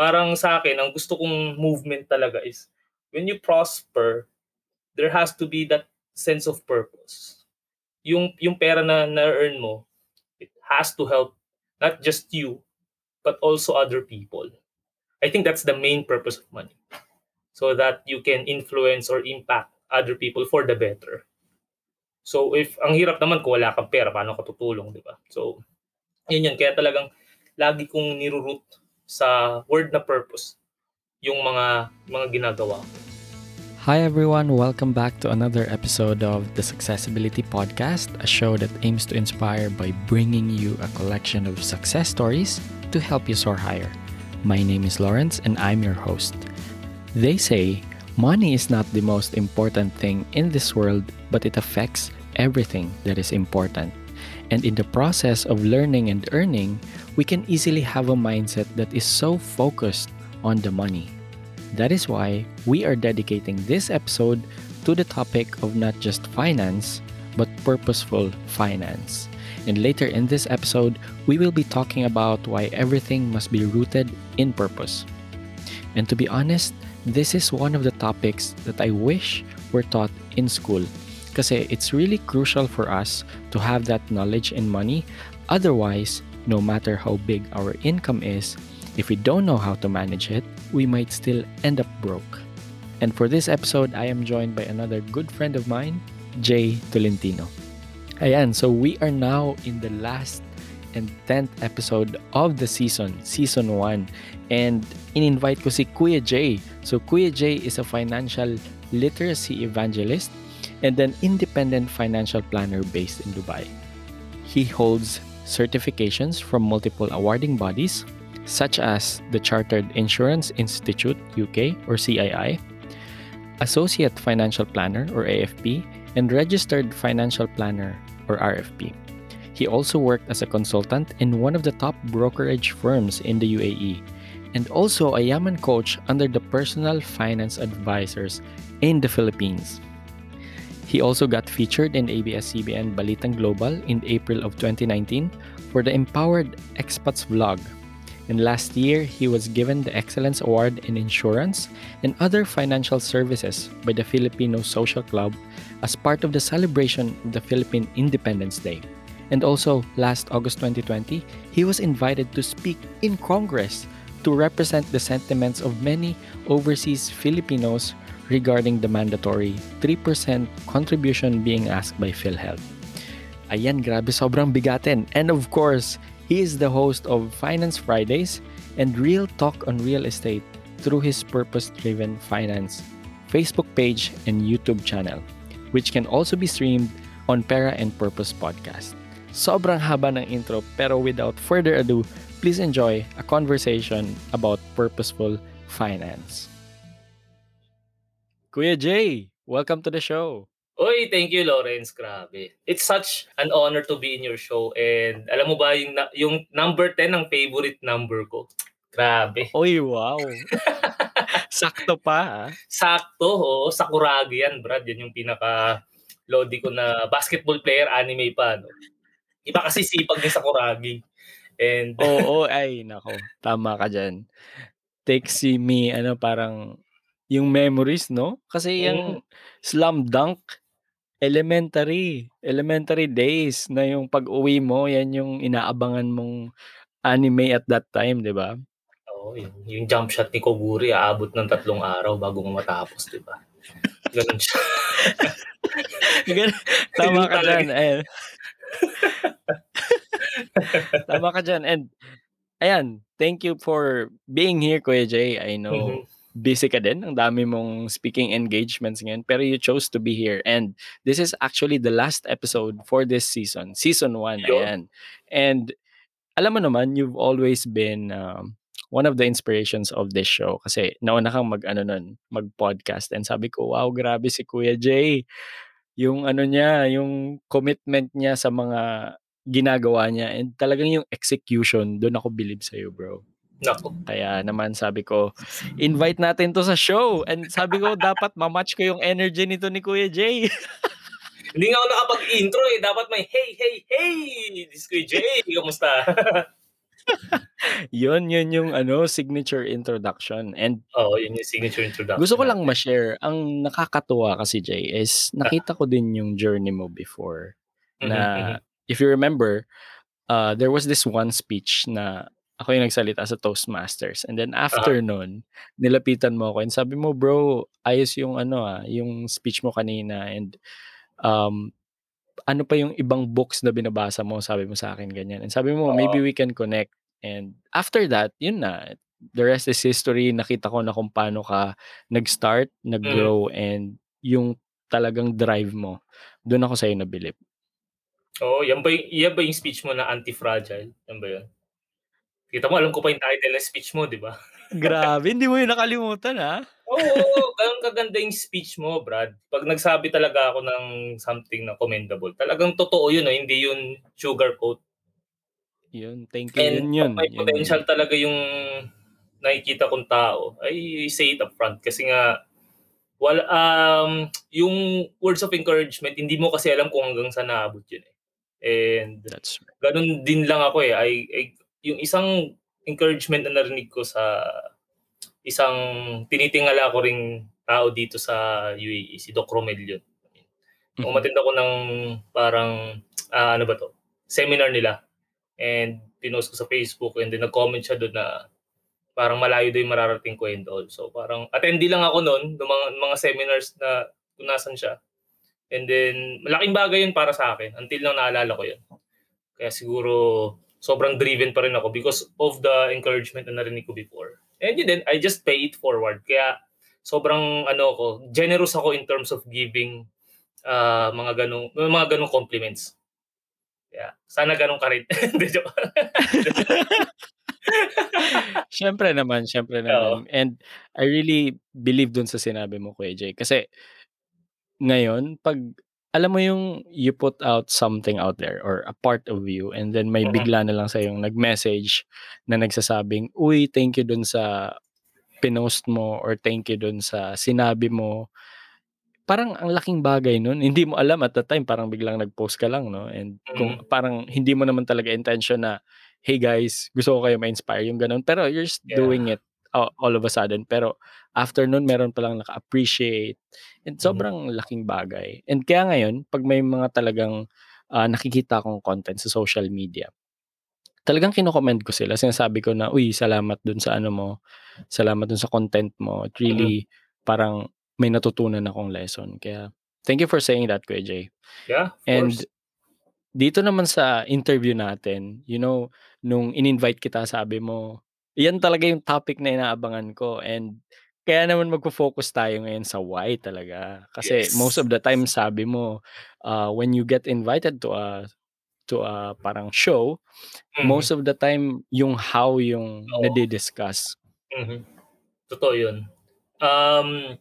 parang sa akin, ang gusto kong movement talaga is when you prosper, there has to be that sense of purpose. Yung yung pera na na-earn mo, it has to help not just you, but also other people. I think that's the main purpose of money. So that you can influence or impact other people for the better. So if ang hirap naman kung wala kang pera, paano ka tutulong, di ba? So yun yun. Kaya talagang lagi kong niruroot sa word na purpose yung mga mga ginagawa ko. Hi everyone, welcome back to another episode of the Successibility Podcast, a show that aims to inspire by bringing you a collection of success stories to help you soar higher. My name is Lawrence and I'm your host. They say money is not the most important thing in this world, but it affects everything that is important. And in the process of learning and earning, we can easily have a mindset that is so focused on the money. That is why we are dedicating this episode to the topic of not just finance, but purposeful finance. And later in this episode, we will be talking about why everything must be rooted in purpose. And to be honest, this is one of the topics that I wish were taught in school kasi it's really crucial for us to have that knowledge in money. Otherwise, no matter how big our income is, if we don't know how to manage it, we might still end up broke. And for this episode, I am joined by another good friend of mine, Jay Tolentino. Ayan, so we are now in the last and 10th episode of the season, season 1. And in-invite ko si Kuya Jay. So Kuya Jay is a financial literacy evangelist and an independent financial planner based in Dubai. He holds certifications from multiple awarding bodies such as the Chartered Insurance Institute UK or CII, Associate Financial Planner or AFP, and Registered Financial Planner or RFP. He also worked as a consultant in one of the top brokerage firms in the UAE and also a Yaman coach under the Personal Finance Advisors in the Philippines. He also got featured in ABS-CBN Balitang Global in April of 2019 for the Empowered Expats vlog. And last year, he was given the Excellence Award in Insurance and Other Financial Services by the Filipino Social Club as part of the celebration of the Philippine Independence Day. And also, last August 2020, he was invited to speak in Congress to represent the sentiments of many overseas Filipinos regarding the mandatory 3% contribution being asked by PhilHealth. Ayan, grabe, sobrang bigatin. And of course, he is the host of Finance Fridays and Real Talk on Real Estate through his Purpose Driven Finance Facebook page and YouTube channel, which can also be streamed on Para and Purpose Podcast. Sobrang haba ng intro, pero without further ado, please enjoy a conversation about purposeful finance. Kuya Jay, welcome to the show. Oy, thank you Lawrence, grabe. It's such an honor to be in your show and alam mo ba yung yung number 10 ang favorite number ko. Grabe. Oy, wow. Sakto pa. Ha? Sakto, oh, Sakuragi yan, Brad. Yan yung pinaka lodi ko na basketball player anime pa, no. Iba kasi sipag ni Sakuragi. And Oo, oh, oh, ay nako. Tama ka diyan. Takes me ano parang yung memories, no? Kasi yung mm. slam dunk, elementary, elementary days na yung pag-uwi mo, yan yung inaabangan mong anime at that time, di ba? Oo, yung, yung jump shot ni Koguri, aabot ng tatlong araw bago mo matapos, di ba? Ganun siya. Tama ka dyan. Eh. Tama ka dyan. And, ayan, thank you for being here, Kuya Jay. I know mm-hmm busy ka din. Ang dami mong speaking engagements ngayon. Pero you chose to be here. And this is actually the last episode for this season. Season 1. Ayan. And alam mo naman, you've always been um, one of the inspirations of this show. Kasi nauna kang mag, ano nun, mag-podcast. And sabi ko, wow, grabe si Kuya Jay. Yung ano niya, yung commitment niya sa mga ginagawa niya. And talagang yung execution, doon ako believe sa'yo, bro. Nako. Kaya naman sabi ko, invite natin to sa show. And sabi ko, dapat mamatch ko yung energy nito ni Kuya Jay. Hindi nga ako nakapag-intro eh. Dapat may hey, hey, hey! This Kuya Jay, kamusta? yun, yun yung ano, signature introduction. And Oo, yun yung signature introduction gusto ko lang ma-share, ang nakakatuwa kasi Jay is nakita ko din yung journey mo before na mhm. if you remember, uh, there was this one speech na ako yung nagsalita sa Toastmasters. And then after nun, nilapitan mo ako and sabi mo, bro, ayos yung ano ah, yung speech mo kanina and um, ano pa yung ibang books na binabasa mo, sabi mo sa akin ganyan. And sabi mo, Oo. maybe we can connect. And after that, yun na, the rest is history. Nakita ko na kung paano ka nag-start, nag-grow, and yung talagang drive mo. Doon ako sa'yo nabilib. Oo, yan ba, yung, yan ba yung speech mo na anti-fragile? Yan ba yun? Kita mo, alam ko pa yung title ng speech mo, di ba? Grabe, hindi mo yun nakalimutan ha? Oo, oo, ganun kaganda yung speech mo, Brad. Pag nagsabi talaga ako ng something na commendable, talagang totoo yun, no? hindi yun sugarcoat. Yun, thank you. And yun yun. may Yun potential yun. talaga yung nakikita kong tao, ay say it up front. Kasi nga, wala, um, yung words of encouragement, hindi mo kasi alam kung hanggang saan naabot yun. Eh. And That's right. ganun din lang ako eh. I, I, yung isang encouragement na narinig ko sa isang tinitingala ko ring tao dito sa UAE, si Doc Romel yun. Mhm. Umatid ako ng parang, ah, ano ba to, seminar nila. And pinost ko sa Facebook and then nag-comment siya doon na parang malayo daw yung mararating ko and all. So parang attendee lang ako noon ng mga, mga seminars na kung nasan siya. And then malaking bagay yun para sa akin until nang naalala ko yun. Kaya siguro sobrang driven pa rin ako because of the encouragement na narinig ko before. And yun din, I just pay it forward. Kaya sobrang ano ako, generous ako in terms of giving uh, mga ganong mga ganong compliments. Yeah. Sana ganun ka rin. Hindi, joke. Siyempre naman, siyempre Oo. naman. And I really believe dun sa sinabi mo, Kuya Jay. Kasi ngayon, pag alam mo yung you put out something out there or a part of you and then may Mhm. bigla na lang sa yung nag-message na nagsasabing, uy, thank you dun sa pinost mo or thank you dun sa sinabi mo. Parang ang laking bagay nun. Hindi mo alam at the time, parang biglang nag-post ka lang, no? And kung Mhm. parang hindi mo naman talaga intention na, hey guys, gusto ko kayo ma-inspire yung ganun. Pero you're just Yeah. doing it all of a sudden. Pero after nun, meron palang naka-appreciate. And Mhm. sobrang laking bagay. And kaya ngayon, pag may mga talagang ah, nakikita akong content sa social media, talagang kino-comment ko sila. Sinasabi ko na, uy, salamat dun sa ano mo. Salamat dun sa content mo. It really, parang may natutunan akong lesson. Kaya, thank you for saying that, Kuya Jay. Yeah, of And course. dito naman sa interview natin, you know, nung in-invite kita, sabi mo, yan talaga yung topic na inaabangan ko. And kaya naman magpo-focus tayo ngayon sa why talaga. Kasi Yes. most of the time, sabi mo, uh, when you get invited to a to a parang show, Mhm. most of the time, yung how yung Oo. nade-discuss. Mhm. Totoo yun. Um,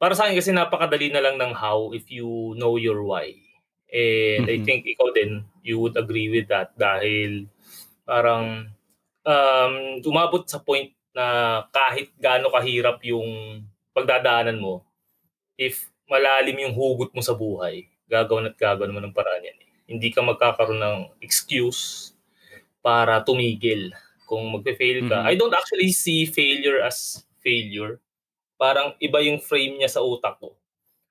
para sa akin kasi napakadali na lang ng how if you know your why. And I Mhm. think ikaw din, you would agree with that dahil parang um, umabot sa point na kahit gaano kahirap yung pagdadaanan mo, if malalim yung hugot mo sa buhay, gagawin at gagawin mo ng paraan yan. Hindi ka magkakaroon ng excuse para tumigil kung magpe-fail ka. Mhm. I don't actually see failure as failure. Parang iba yung frame niya sa utak ko.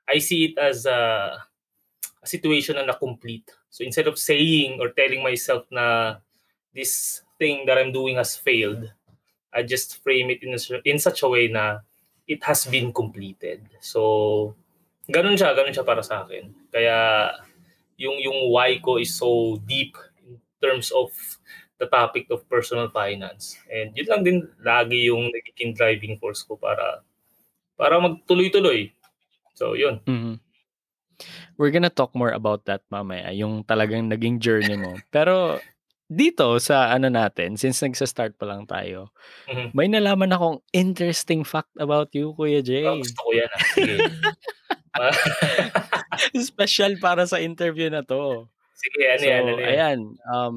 I see it as a, a situation na na-complete. So instead of saying or telling myself na this thing that I'm doing has failed, I just frame it in, a, in such a way na it has been completed. So, ganun siya, ganun siya para sa akin. Kaya, yung, yung why ko is so deep in terms of the topic of personal finance. And yun lang din lagi yung nagiging driving force ko para para magtuloy-tuloy. So, yun. Mhm. We're gonna talk more about that mamaya, yung talagang naging journey mo. Pero dito sa ano natin, since nagsa-start pa lang tayo, Mhm. may nalaman akong interesting fact about you, Kuya Oh, Jay. gusto ko yan. Ah. Ah, Special para sa interview na to. Sige, ano So, yan, ano yan. ayan, um,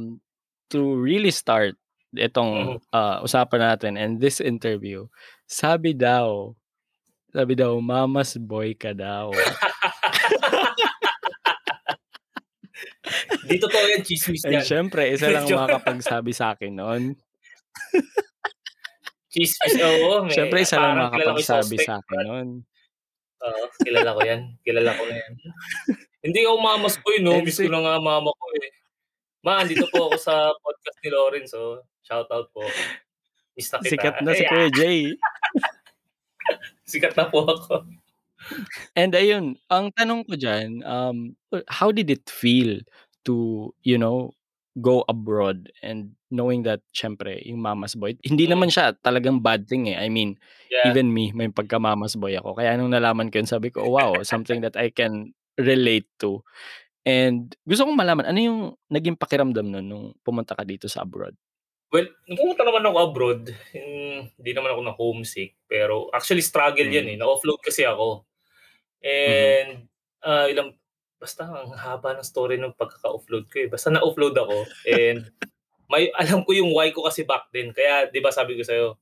to really start itong Mhm. uh, usapan natin and this interview, sabi daw, sabi daw, mama's boy ka daw. Di totoo yan, chismis And yan. syempre, isa lang makakapagsabi sa akin noon. chismis, oo. May, Syempre, isa lang makakapagsabi sa akin noon. Oo, kilala ko yan. Kilala ko na yan. Hindi ako mamas ko no? And Miss ko na nga mama ko eh. Ma, andito po ako sa podcast ni Lawrence, oh. Shout out po. Miss na kita. Sikat na si Kuya Jay. Sikat na po ako. And ayun, ang tanong ko dyan, um, how did it feel to, you know, go abroad and knowing that, syempre, yung mama's boy, hindi naman siya talagang bad thing eh. I mean, Yeah. even me, may pagka-mama's boy ako. Kaya nung nalaman ko yun, sabi ko, oh, wow, something that I can relate to. And gusto kong malaman, ano yung naging pakiramdam nun nung pumunta ka dito sa abroad? Well, nung pumunta naman ako abroad, hindi naman ako na homesick. Pero actually struggle yan Mm. eh. Na-offload kasi ako. And ah, ilang, basta ang haba ng story ng pagkaka-offload ko eh. Basta na-offload ako. And may alam ko yung why ko kasi back then. Kaya 'di ba sabi ko sa'yo,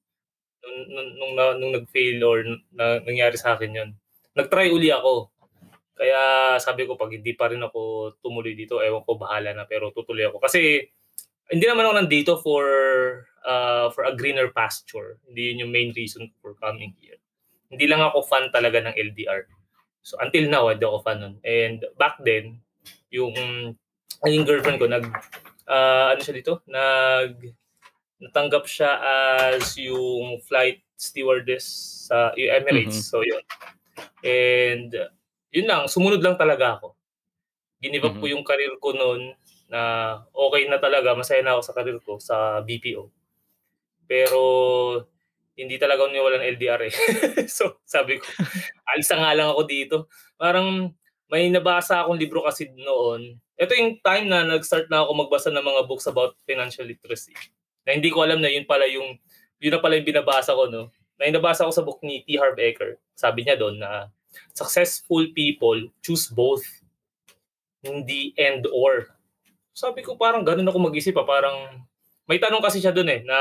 nung, nung, nung, na- nung nag-fail or na, nangyari sa akin yun, nag-try uli ako. Kaya sabi ko, pag hindi pa rin ako tumuloy dito, ewan ko, bahala na. Pero tutuloy ako. Kasi hindi naman ako nandito for uh, for a greener pasture. Hindi yun yung main reason for coming here. Hindi lang ako fan talaga ng LDR. So until now, hindi ako fan nun. And back then, yung yung girlfriend ko nag ah, ano siya dito? Nag natanggap siya as yung flight stewardess sa yung Emirates. Mhm. So yun. And uh, yun lang, sumunod lang talaga ako. Ginive up ko yung career ko noon na okay na talaga, masaya na ako sa career ko sa BPO. Pero hindi talaga niwala ng LDR eh. so sabi ko, alisa nga lang ako dito. Parang may nabasa akong libro kasi noon. Ito yung time na nag-start na ako magbasa ng mga books about financial literacy. Na hindi ko alam na yun pala yung, yun na pala yung binabasa ko, no? Na yung nabasa ko sa book ni T. Harv Eker. Sabi niya doon na successful people choose both, hindi and or. Sabi ko parang ganun ako mag-isip pa. Parang may tanong kasi siya doon eh na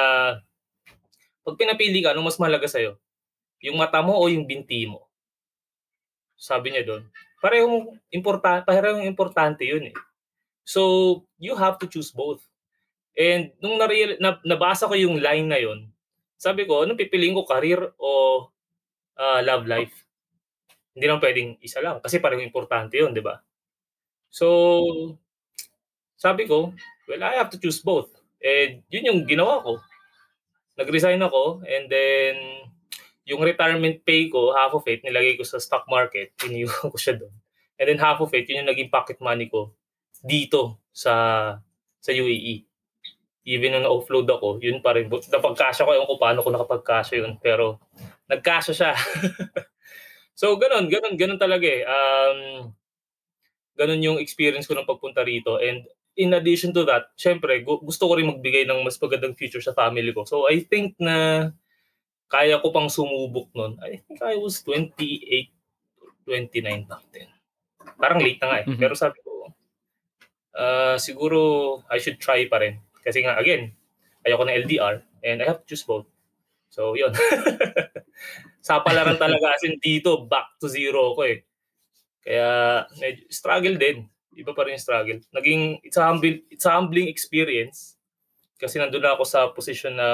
pag pinapili ka, anong mas mahalaga sa'yo? Yung mata mo o yung binti mo? Sabi niya doon. Parehong importante, parehong importante yun eh. So, you have to choose both. And nung nareal, na, nabasa ko yung line na yun, sabi ko, anong pipiliin ko, career o ah, love life? Hindi naman pwedeng isa lang kasi parehong importante yun, di ba? So, sabi ko, well, I have to choose both. And yun yung ginawa ko. Nag-resign ako and then yung retirement pay ko, half of it, nilagay ko sa stock market. Iniwan ko siya doon. And then half of it, yun yung naging pocket money ko dito sa sa UAE. Even nung na-offload ako, yun pa rin. Napagkasya ko, ewan ko paano ko nakapagkasya yun. Pero nagkasya siya. so, ganun, ganun, ganun talaga eh. Um, ganun yung experience ko ng pagpunta rito. And in addition to that, syempre, gu- gusto ko rin magbigay ng mas magandang future sa family ko. So, I think na kaya ko pang sumubok nun. I think I was 28, 29 back then. Parang late na nga eh. Mhm. Pero sabi ko, ah, siguro I should try pa rin. Kasi nga, again, ayoko ng LDR and I have to choose both. So, yun. sa palaran talaga as in dito, back to zero ko eh. Kaya, medyo struggle din. Iba pa rin yung struggle. Naging, it's a, humble, it's a humbling experience. Kasi nandun na ako sa position na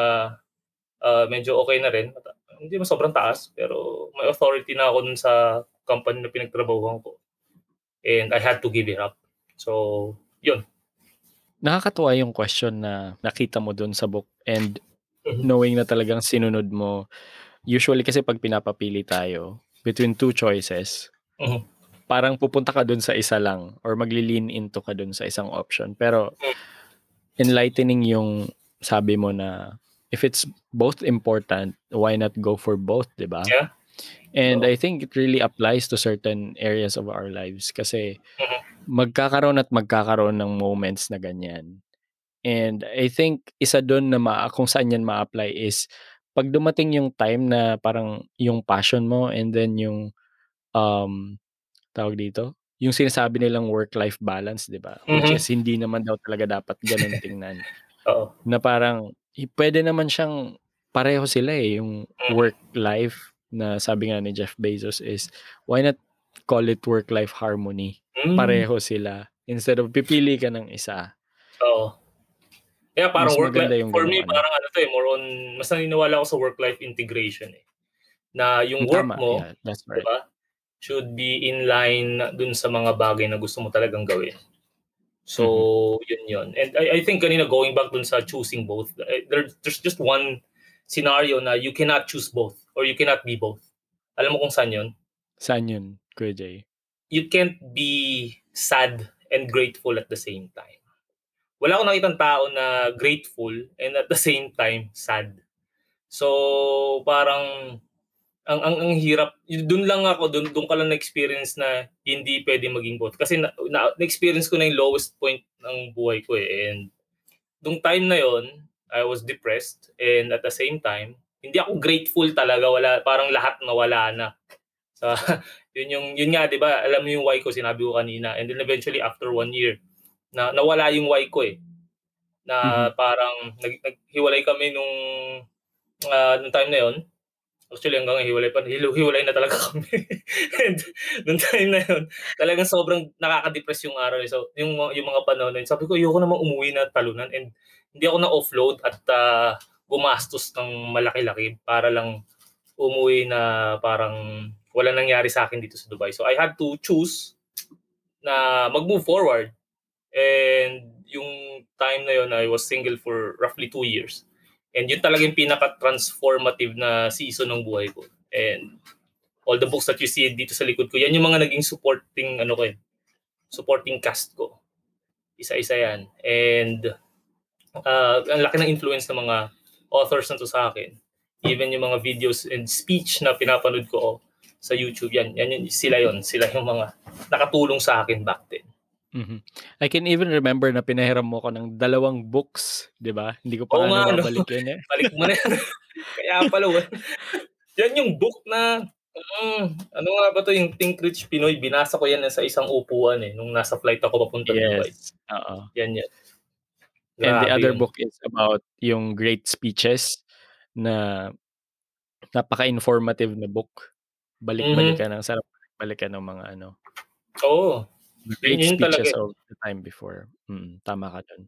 ah, medyo okay na rin. Hindi mo sobrang taas, pero may authority na ako dun sa company na pinagtrabahuhan ko. And I had to give it up. So, yun. Nakakatuwa yung question na nakita mo dun sa book and Mhm. knowing na talagang sinunod mo. Usually kasi pag pinapapili tayo between two choices, Mhm. Parang pupunta ka dun sa isa lang or magli-lean into ka dun sa isang option. Pero enlightening yung sabi mo na if it's both important, why not go for both, 'di ba? Yeah. And. I think it really applies to certain areas of our lives kasi Mhm. magkakaroon at magkakaroon ng moments na ganyan. And I think isa doon na ma- kung saan yan ma-apply is pag dumating yung time na parang yung passion mo and then yung um tawag dito, yung sinasabi nilang work-life balance, 'di ba? Which Mhm. is hindi naman daw talaga dapat ganun tingnan. Oo. na parang pwede naman siyang pareho sila eh, yung work-life na sabi nga ni Jeff Bezos is why not call it work-life harmony? Mm. Pareho sila. Instead of pipili ka ng isa. Oo. Kaya parang Mas work maganda life, yung for me, ano. parang ano to eh, more on, mas naniniwala ako sa work-life integration eh. Na yung work Tama, mo, yeah, that's right. diba, should be in line dun sa mga bagay na gusto mo talagang gawin. So, Mm-hmm. yun yun. And I, I think kanina going back dun sa choosing both, eh, there, there's just one scenario na you cannot choose both or you cannot be both. Alam mo kung saan yun? Saan yun, Kuya Jay? You can't be sad and grateful at the same time. Wala akong nakitang tao na grateful and at the same time sad. So, parang ang ang, ang hirap doon lang ako doon doon ka lang na-experience na hindi pwede maging both kasi na, na, experience ko na yung lowest point ng buhay ko eh and doong time na yon I was depressed and at the same time hindi ako grateful talaga wala parang lahat nawala na. So yun yung yun nga 'di ba alam mo yung why ko sinabi ko kanina and then eventually after one year na nawala yung why ko eh. Na Mhm. parang nag, naghiwalay kami nung ah, nung time na yon Actually, hanggang hiwalay pa. Hiwalay na talaga kami. And nung time na yun, talagang sobrang nakaka-depress yung araw. eh. So, yung, yung mga panahon na yun, sabi ko, ayoko namang umuwi na talunan. And hindi ako na-offload at ah, gumastos ng malaki-laki para lang umuwi na parang wala nangyari sa akin dito sa Dubai. So, I had to choose na mag-move forward. And yung time na yun, I was single for roughly two years. And yun talaga yung pinaka-transformative na season ng buhay ko. And all the books that you see dito sa likod ko, yan yung mga naging supporting, ano ko eh, supporting cast ko. Isa-isa yan. And uh, ang laki ng influence ng mga authors na to sa akin. Even yung mga videos and speech na pinapanood ko oh, sa YouTube, yan, yan yun, sila yon Sila yung mga nakatulong sa akin back then. Mhm. I can even remember na pinahiram mo ko ng dalawang books, 'di ba? Hindi ko pa Oo nga nga, no? yun eh. Balik mo na yan. Kaya pala, yan yung book na, mm, ano nga ba to yung Think Rich Pinoy, binasa ko yan sa isang upuan eh, nung nasa flight ako papunta Dubai. Yes. Oo. Yan yan. And the Grabe other yun. book is about yung great speeches na napaka-informative na book. Balik-balikan ng sarap balikan ng mga ano. Oo. Great Yun- speeches talaga eh. of the time before. Mm, tama ka dun.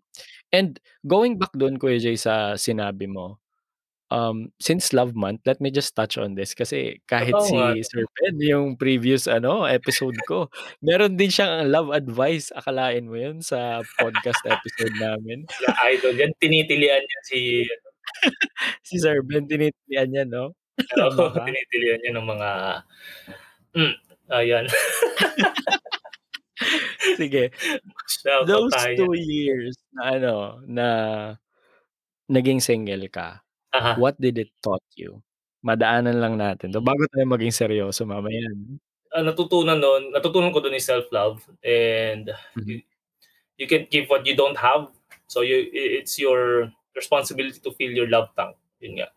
And going back dun, Kuya Jay, sa sinabi mo, um, since Love Month, let me just touch on this kasi kahit Oo si nga. Sir Ben, yung previous ano episode ko, meron din siyang love advice. Akalain mo yun sa podcast episode namin. Sila idol yan, tinitilian niya si, Si Sir Ben, tinitilian niya, no? oo, Tama ka. tinitilian niya ng mga, mm, ayan. Sige. Shout out Those tayo. two years na ano, na naging single ka, Aha. what did it taught you? Madaanan lang natin. So, bago tayo maging seryoso mamaya. Ah, natutunan doon, natutunan ko doon is self-love and Mhm. you, you can give what you don't have. So you it's your responsibility to fill your love tank. Yun nga.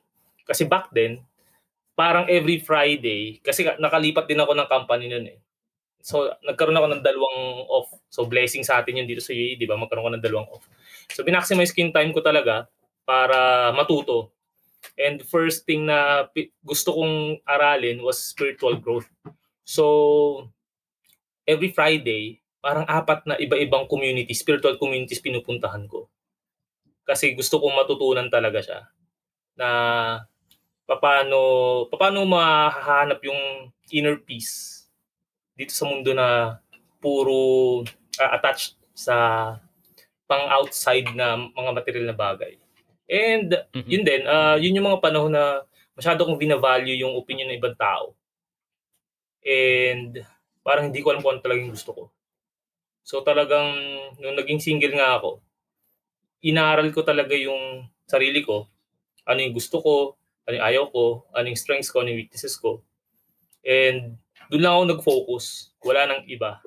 Kasi back then, parang every Friday, kasi ka- nakalipat din ako ng company noon eh. So nagkaroon ako ng dalawang off. So blessing sa atin yun dito sa UAE, di ba? Magkaroon ko ng dalawang off. So binaximize ko time ko talaga para matuto. And first thing na gusto kong aralin was spiritual growth. So, every Friday, parang apat na iba-ibang community, spiritual communities pinupuntahan ko. Kasi gusto kong matutunan talaga siya na paano paano mahahanap yung inner peace dito sa mundo na puro ah, attached sa pang outside na mga material na bagay. And Mhm. yun din, ah, yun yung mga panahon na masyado kong binavalue yung opinion ng ibang tao. And parang hindi ko alam kung ano talagang gusto ko. So talagang nung naging single nga ako, inaaral ko talaga yung sarili ko, ano yung gusto ko, ano yung ayaw ko, ano yung strengths ko, ano yung weaknesses ko. And doon lang ako nag-focus. Wala nang iba.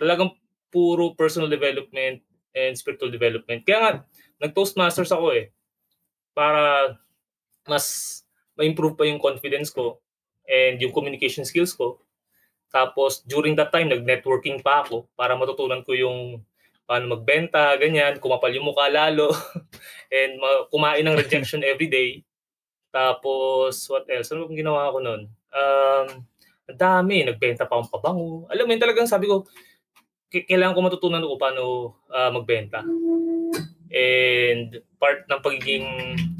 Talagang puro personal development and spiritual development. Kaya nga, nag-Toastmasters ako eh. Para mas ma-improve pa yung confidence ko and yung communication skills ko. Tapos, during that time, nag-networking pa ako para matutunan ko yung paano magbenta, ganyan, kumapal yung mukha lalo, and ma- kumain ng rejection every day. Tapos, what else? Ano bang ginawa ko nun? Um, ang dami, nagbenta pa akong pabango. Alam mo yun, talagang sabi ko, kailangan ko matutunan ko paano uh, magbenta. And part ng pagiging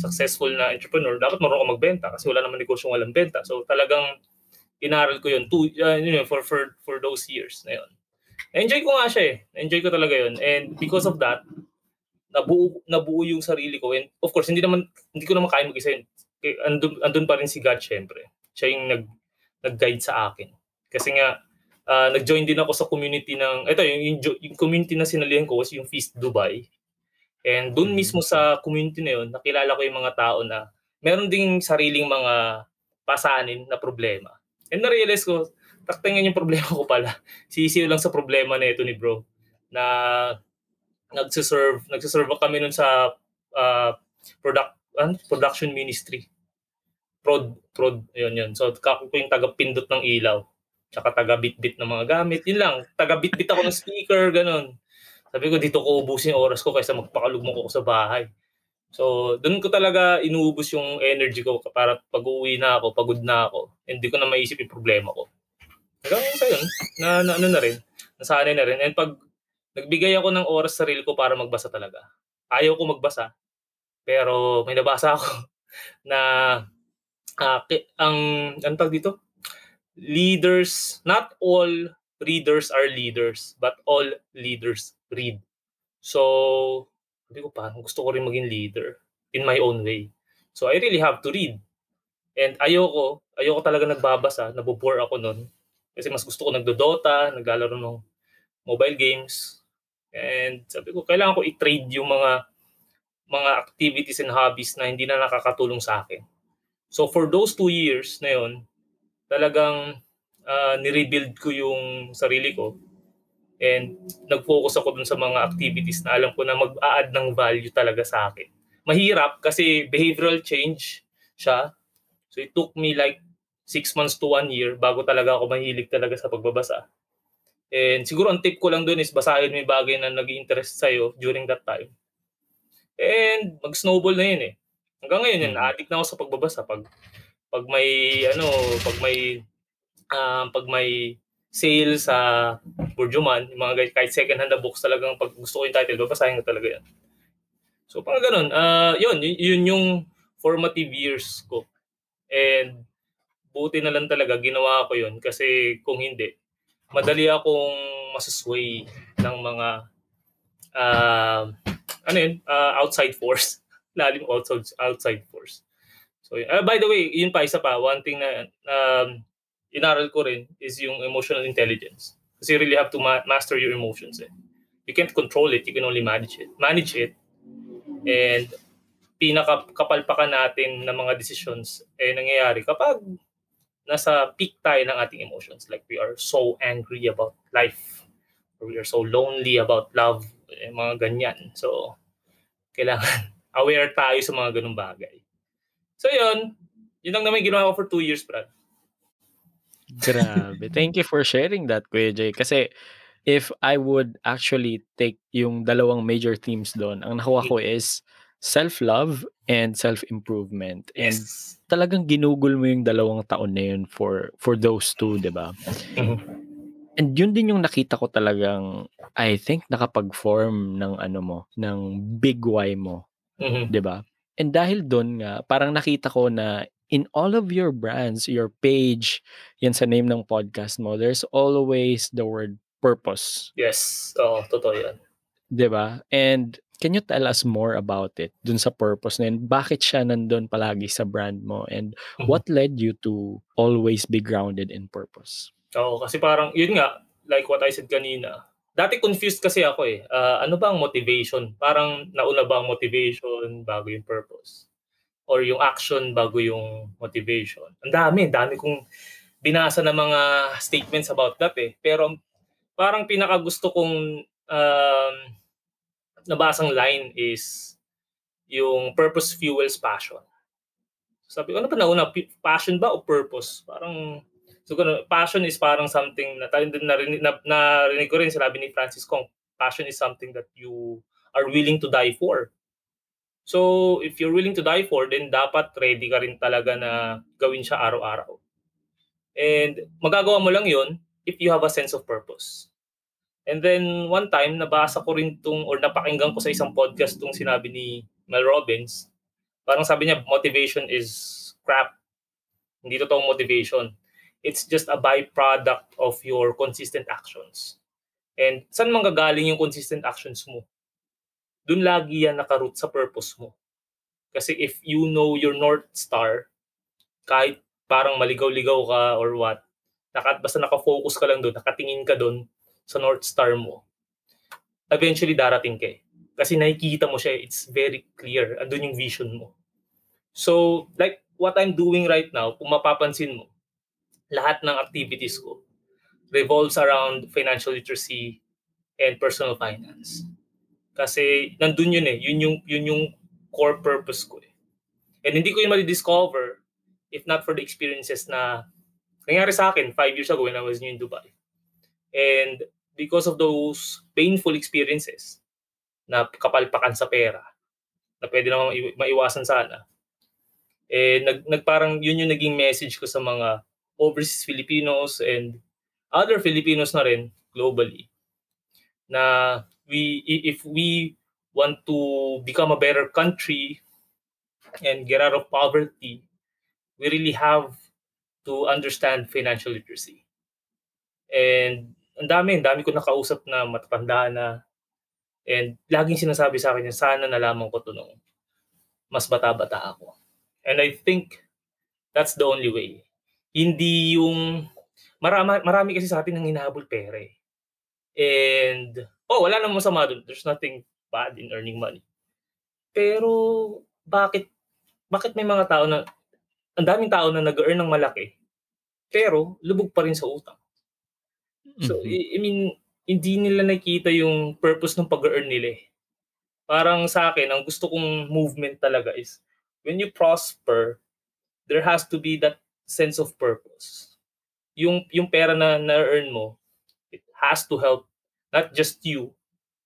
successful na entrepreneur, dapat marunong ka magbenta kasi wala naman negosyong walang benta. So talagang inaral ko yun, two, uh, you know, for, for, for those years na yun. Enjoy ko nga siya eh. Enjoy ko talaga yun. And because of that, nabuo, nabuo yung sarili ko. And of course, hindi naman, hindi ko naman kaya mag-isa yun. Andun, andun pa rin si God, syempre. Siya yung nag, nag-guide sa akin. Kasi nga, uh, nag-join din ako sa community ng, ito, yung, yung, yung community na sinalihan ko was yung Feast Dubai. And doon mm. mismo sa community na yun, nakilala ko yung mga tao na meron ding sariling mga pasanin na problema. And na-realize ko, taktingan yung problema ko pala. Sisiyo lang sa problema na ito ni bro. Na nagsiserve, nagsiserve kami nun sa uh, product, uh, production ministry. Prod, prod, yun yun. So, kako ko yung taga-pindot ng ilaw. Tsaka taga-bit-bit ng mga gamit. Yun lang, taga-bit-bit ako ng speaker, ganun. Sabi ko, dito ko ubusin oras ko kaysa magpakalugmok ako sa bahay. So, doon ko talaga inuubos yung energy ko para pag uwi na ako, pagod na ako, hindi ko na maisip yung problema ko. Hanggang sa yun, na, na ano na rin, nasanay na rin. And pag nagbigay ako ng oras sa sarili ko para magbasa talaga. Ayaw ko magbasa, pero may nabasa ako na uh, ang ang tag dito, leaders, not all readers are leaders, but all leaders read. So, sabi ko parang gusto ko rin maging leader in my own way. So, I really have to read. And ayoko, ayoko talaga nagbabasa, nabobore ako nun. Kasi mas gusto ko nagdodota, naglalaro ng mobile games. And sabi ko, kailangan ko i-trade yung mga mga activities and hobbies na hindi na nakakatulong sa akin. So for those two years na yon, talagang uh, ni-rebuild ko yung sarili ko and nag-focus ako dun sa mga activities na alam ko na mag-a-add ng value talaga sa akin. Mahirap kasi behavioral change siya. So it took me like six months to one year bago talaga ako mahilig talaga sa pagbabasa. And siguro ang tip ko lang dun is basahin mo yung bagay na nag interest sa'yo during that time. And mag-snowball na yun eh. Hanggang ngayon yun, mm. addict na ako sa pagbabasa. Pag, pag may, ano, pag may uh, pag may sale sa Burjuman, yung mga guys, kahit second hand na books talagang pag gusto ko yung title, babasahin ko talaga yan. So parang ganun, uh, yun, yun, yun yung formative years ko. And buti na lang talaga ginawa ko yun kasi kung hindi, madali akong masusway ng mga uh, ano yun, uh, outside force. Lalim outside, outside force. So, uh, by the way, yun pa, isa pa, one thing na um, inaral ko rin is yung emotional intelligence. Kasi you really have to ma- master your emotions. Eh. You can't control it, you can only manage it. Manage it. And pinakakapalpakan natin ng mga decisions eh nangyayari kapag nasa peak tayo ng ating emotions. Like we are so angry about life. Or we are so lonely about love. Eh, mga ganyan. So, kailangan aware tayo sa mga ganung bagay. So yun, yun lang naman ginawa ko for two years, Brad. Grabe. Thank you for sharing that, Kuya Jay. Kasi if I would actually take yung dalawang major themes doon, ang nakuha ko is self-love and self-improvement. And yes. talagang ginugol mo yung dalawang taon na yun for, for those two, di ba? Mm-hmm. And yun din yung nakita ko talagang, I think, nakapag-form ng ano mo, ng big why mo. Mm-hmm. Di ba? And dahil doon nga, parang nakita ko na in all of your brands, your page, yan sa name ng podcast mo, there's always the word purpose. Yes. Oo, totoo yan. ba? And can you tell us more about it dun sa purpose na yun? Bakit siya nandun palagi sa brand mo? And mm-hmm. what led you to always be grounded in purpose? Oo, kasi parang, yun nga, like what I said kanina, dati confused kasi ako eh. Uh, ano ba ang motivation? Parang nauna ba ang motivation bago yung purpose? or yung action bago yung motivation. Ang dami, dami kong binasa na mga statements about that eh. Pero parang pinaka gusto kong um, nabasang line is yung purpose fuels passion. Sabi ko, ano pa nauna? Passion ba o purpose? Parang, so passion is parang something na narinig, na, narinig ko rin sinabi ni Francis Kong, passion is something that you are willing to die for. So, if you're willing to die for, then dapat ready ka rin talaga na gawin siya araw-araw. And magagawa mo lang yon if you have a sense of purpose. And then one time, nabasa ko rin tong or napakinggan ko sa isang podcast tong sinabi ni Mel Robbins. Parang sabi niya, motivation is crap. Hindi totoong motivation. It's just a byproduct of your consistent actions. And saan manggagaling yung consistent actions mo? Doon lagi yan nakaroot sa purpose mo. Kasi if you know your North Star, kahit parang maligaw-ligaw ka or what, naka, basta nakafocus ka lang doon, nakatingin ka doon sa North Star mo, eventually darating ka eh. Kasi nakikita mo siya, it's very clear. Andun yung vision mo. So, like what I'm doing right now, kung mapapansin mo, lahat ng activities ko revolves around financial literacy and personal finance. Kasi nandun yun eh, yun yung, yun yung core purpose ko eh. And hindi ko yun ma-discover if not for the experiences na nangyari sa akin five years ago when I was new in Dubai. And because of those painful experiences na kapalpakan sa pera, na pwede naman maiwasan sana, eh, nag, nagparang yun yung naging message ko sa mga overseas Filipinos and other Filipinos na rin globally na we if we want to become a better country and get out of poverty we really have to understand financial literacy. And ang dami, ang dami ko nakausap na matatanda na and laging sinasabi sa akin sana nalaman ko to nung mas bata-bata ako. And I think that's the only way. Hindi yung marami, marami kasi sa atin nang hinahabol pera eh. And oh, wala namang masama doon. There's nothing bad in earning money. Pero bakit bakit may mga tao na ang daming tao na nag-earn ng malaki, pero lubog pa rin sa utang. So, mm-hmm. I, mean, hindi nila nakita yung purpose ng pag-earn nila eh. Parang sa akin, ang gusto kong movement talaga is, when you prosper, there has to be that sense of purpose. Yung, yung pera na na-earn mo, it has to help not just you,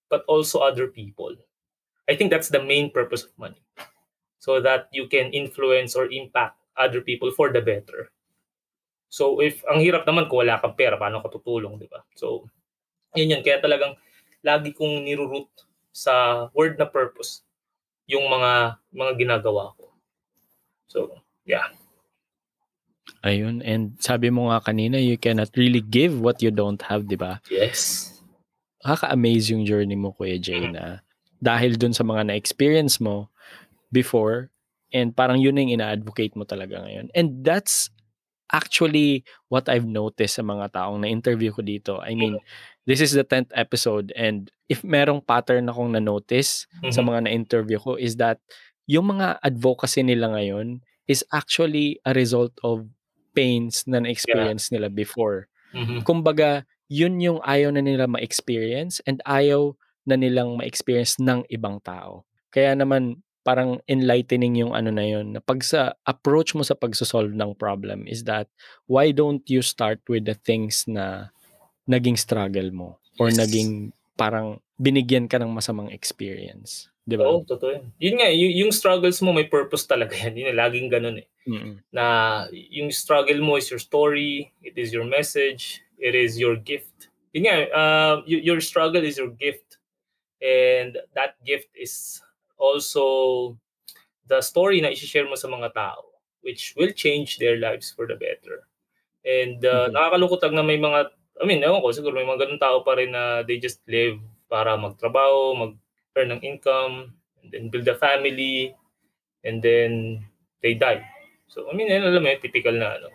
but also other people. I think that's the main purpose of money. So that you can influence or impact other people for the better. So if ang hirap naman kung wala kang pera, paano ka tutulong, di ba? So yun yun. Kaya talagang lagi kong niruroot sa word na purpose yung mga mga ginagawa ko. So, yeah. Ayun. And sabi mo nga kanina, you cannot really give what you don't have, di ba? Yes. Kaka-amaze yung journey mo, Kuya Jay, na dahil dun sa mga na-experience mo before, And parang yun yung ina-advocate mo talaga ngayon. And that's actually what I've noticed sa mga taong na-interview ko dito. I mean, this is the 10th episode and if merong pattern akong na-notice mm-hmm. sa mga na-interview ko is that yung mga advocacy nila ngayon is actually a result of pains na na-experience yeah. nila before. Mm-hmm. Kumbaga, yun yung ayaw na nila ma-experience and ayaw na nilang ma-experience ng ibang tao. Kaya naman, parang enlightening yung ano na yun. Na pag sa approach mo sa pagsosolve ng problem is that why don't you start with the things na naging struggle mo or yes. naging parang binigyan ka ng masamang experience. Di ba? Oo, totoo yun. Yun nga, y- yung struggles mo may purpose talaga yan. Yun laging ganun eh. Mm-mm. Na yung struggle mo is your story, it is your message, it is your gift. Yun nga, uh, y- your struggle is your gift. And that gift is also the story na i-share mo sa mga tao which will change their lives for the better. And uh, mm-hmm. nakakalungkot na may mga, I mean, ewan ko, siguro may mga ganun tao pa rin na they just live para magtrabaho, mag-earn ng income, and then build a family, and then they die. So, I mean, alam mo, typical na, ano,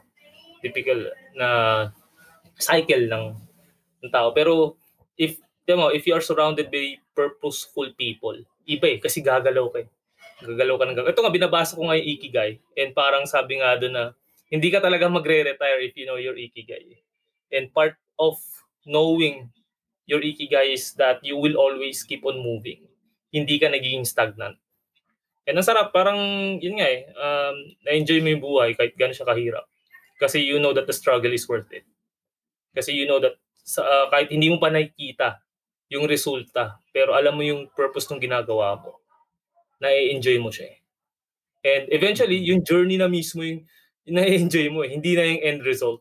typical na cycle ng, ng tao. Pero, if, you know, if you are surrounded by purposeful people, iba eh, kasi gagalaw ka eh. Gagalaw ka ng gagalaw. Ito nga, binabasa ko nga yung Ikigai. And parang sabi nga doon na, hindi ka talaga magre-retire if you know your Ikigai. And part of knowing your Ikigai is that you will always keep on moving. Hindi ka nagiging stagnant. And ang sarap, parang, yun nga eh, um, na-enjoy mo yung buhay kahit gano'n siya kahirap. Kasi you know that the struggle is worth it. Kasi you know that sa, uh, kahit hindi mo pa nakikita yung resulta, pero alam mo yung purpose ng ginagawa mo, na-enjoy mo siya. Eh. And eventually, yung journey na mismo yung, yung na-enjoy mo eh, hindi na yung end result.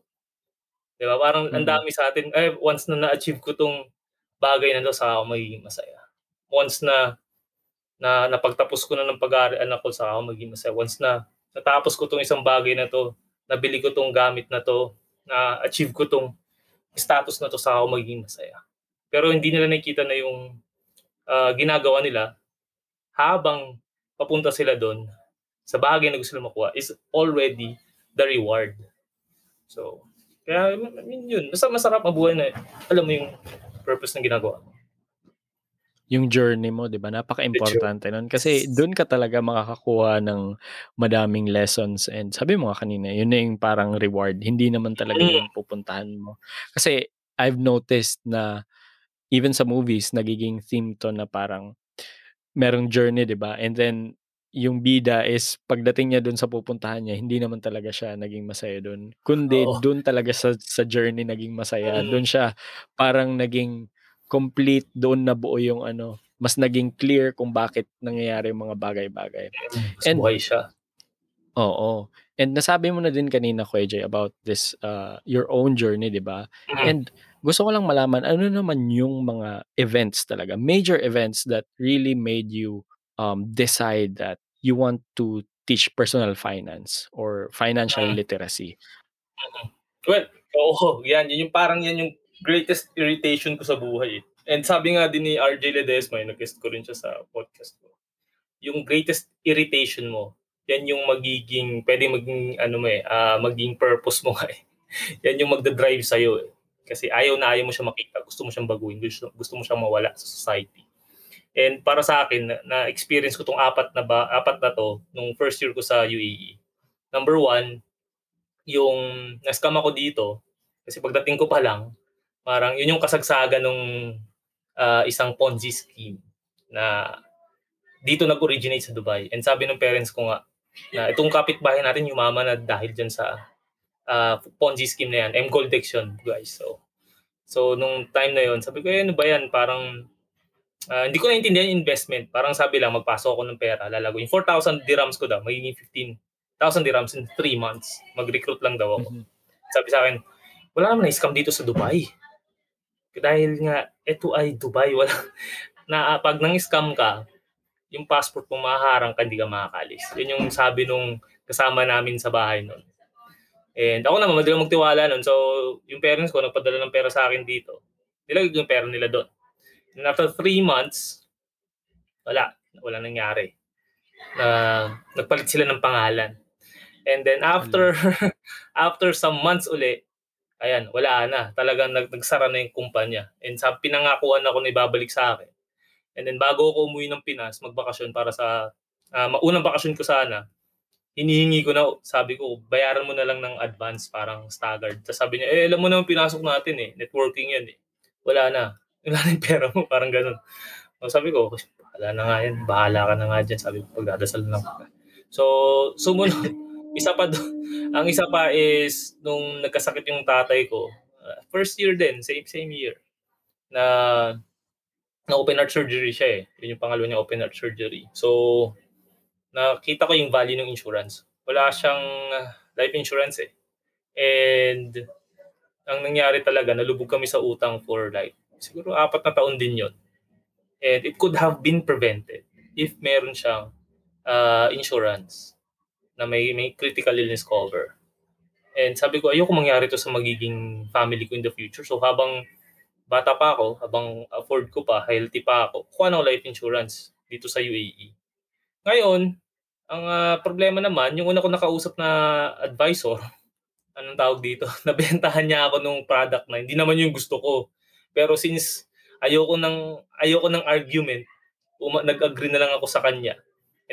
Di ba? Parang mm-hmm. ang dami sa atin, eh, once na na-achieve ko tong bagay na to sa ako magiging masaya. Once na na napagtapos ko na ng pag-aaral ko sa ako magiging masaya. Once na natapos ko tong isang bagay na to, nabili ko tong gamit na to, na achieve ko tong status na to sa ako magiging masaya. Pero hindi nila nakikita na yung uh, ginagawa nila habang papunta sila doon sa bagay na gusto nila makuha is already the reward. So, kaya I mean, yun, basta masarap mabuhay na alam mo yung purpose ng ginagawa Yung journey mo, 'di ba? Napaka-importante nun kasi doon ka talaga makakakuha ng madaming lessons and sabi mo nga kanina, yun na yung parang reward. Hindi naman talaga mm. yung pupuntahan mo. Kasi I've noticed na even sa movies nagiging theme to na parang merong journey, 'di ba? And then yung bida is pagdating niya doon sa pupuntahan niya, hindi naman talaga siya naging masaya doon. Kundi Oo. doon talaga sa sa journey naging masaya. Mm. Doon siya parang naging complete, doon na buo yung ano, mas naging clear kung bakit nangyayari yung mga bagay-bagay. Mas And buhay siya. Oo. And nasabi mo na din kanina, Kuya Jay, about this, uh, your own journey, di ba? Mm. And gusto ko lang malaman, ano naman yung mga events talaga, major events that really made you um, decide that you want to teach personal finance or financial mm. literacy? Well, oo, yan. Yun yung parang yan yung greatest irritation ko sa buhay. And sabi nga din ni RJ Ledesma, yung nag-guest ko rin siya sa podcast ko, yung greatest irritation mo, yan yung magiging, pwede maging, ano mo eh, uh, maging purpose mo nga eh. yan yung magda-drive sa'yo eh. Kasi ayaw na ayaw mo siya makita, gusto mo siyang baguhin, gusto, gusto mo siyang mawala sa society. And para sa akin, na, experience ko tong apat na ba, apat na to nung first year ko sa UAE. Number one, yung na-scam ako dito, kasi pagdating ko pa lang, parang yun yung kasagsagan nung uh, isang Ponzi scheme na dito nag-originate sa Dubai. And sabi ng parents ko nga, na itong kapitbahay natin mama na dahil dyan sa uh, Ponzi scheme na yan. M Goldex yun, guys. So, so nung time na yon sabi ko, eh, ano ba yan? Parang Uh, hindi ko naintindihan yung investment. Parang sabi lang, magpasok ako ng pera, lalago. Yung 4,000 dirhams ko daw, magiging 15,000 dirhams in 3 months. Mag-recruit lang daw ako. Mm-hmm. Sabi sa akin, wala naman na-scam dito sa Dubai. Dahil nga, ito ay Dubai. Wala, na pag nang-scam ka, yung passport mo maharang ka, hindi ka makakalis. Yun yung sabi nung kasama namin sa bahay noon. And ako naman, madalang magtiwala noon. So, yung parents ko, nagpadala ng pera sa akin dito. Nilagay yung pera nila doon. And after three months, wala. Wala nangyari. Uh, nagpalit sila ng pangalan. And then after after some months uli, ayan, wala na. Talagang nag, nagsara na yung kumpanya. And sa pinangakuan ako na ibabalik sa akin. And then bago ako umuwi ng Pinas, magbakasyon para sa uh, maunang bakasyon ko sana, hinihingi ko na, sabi ko, bayaran mo na lang ng advance, parang staggered. Tapos sabi niya, eh, alam mo naman pinasok natin eh, networking yan eh. Wala na wala na yung pera mo, parang ganun. So, sabi ko, wala na nga yan, bahala ka na nga dyan, sabi ko, pagdadasal lang. So, sumunod, isa pa do, ang isa pa is, nung nagkasakit yung tatay ko, uh, first year din, same, same year, na na open heart surgery siya eh. Yun yung pangalawa niya open heart surgery. So, nakita ko yung value ng insurance. Wala siyang uh, life insurance eh. And ang nangyari talaga, nalubog kami sa utang for like siguro apat na taon din yon. And it could have been prevented if meron siyang uh, insurance na may, may critical illness cover. And sabi ko, ayoko mangyari to sa magiging family ko in the future. So habang bata pa ako, habang afford ko pa, healthy pa ako, kuha ng life insurance dito sa UAE. Ngayon, ang uh, problema naman, yung una ko nakausap na advisor, anong tawag dito, nabentahan niya ako nung product na hindi naman yung gusto ko. Pero since ayoko ng ayoko ng argument, uma, nag-agree na lang ako sa kanya.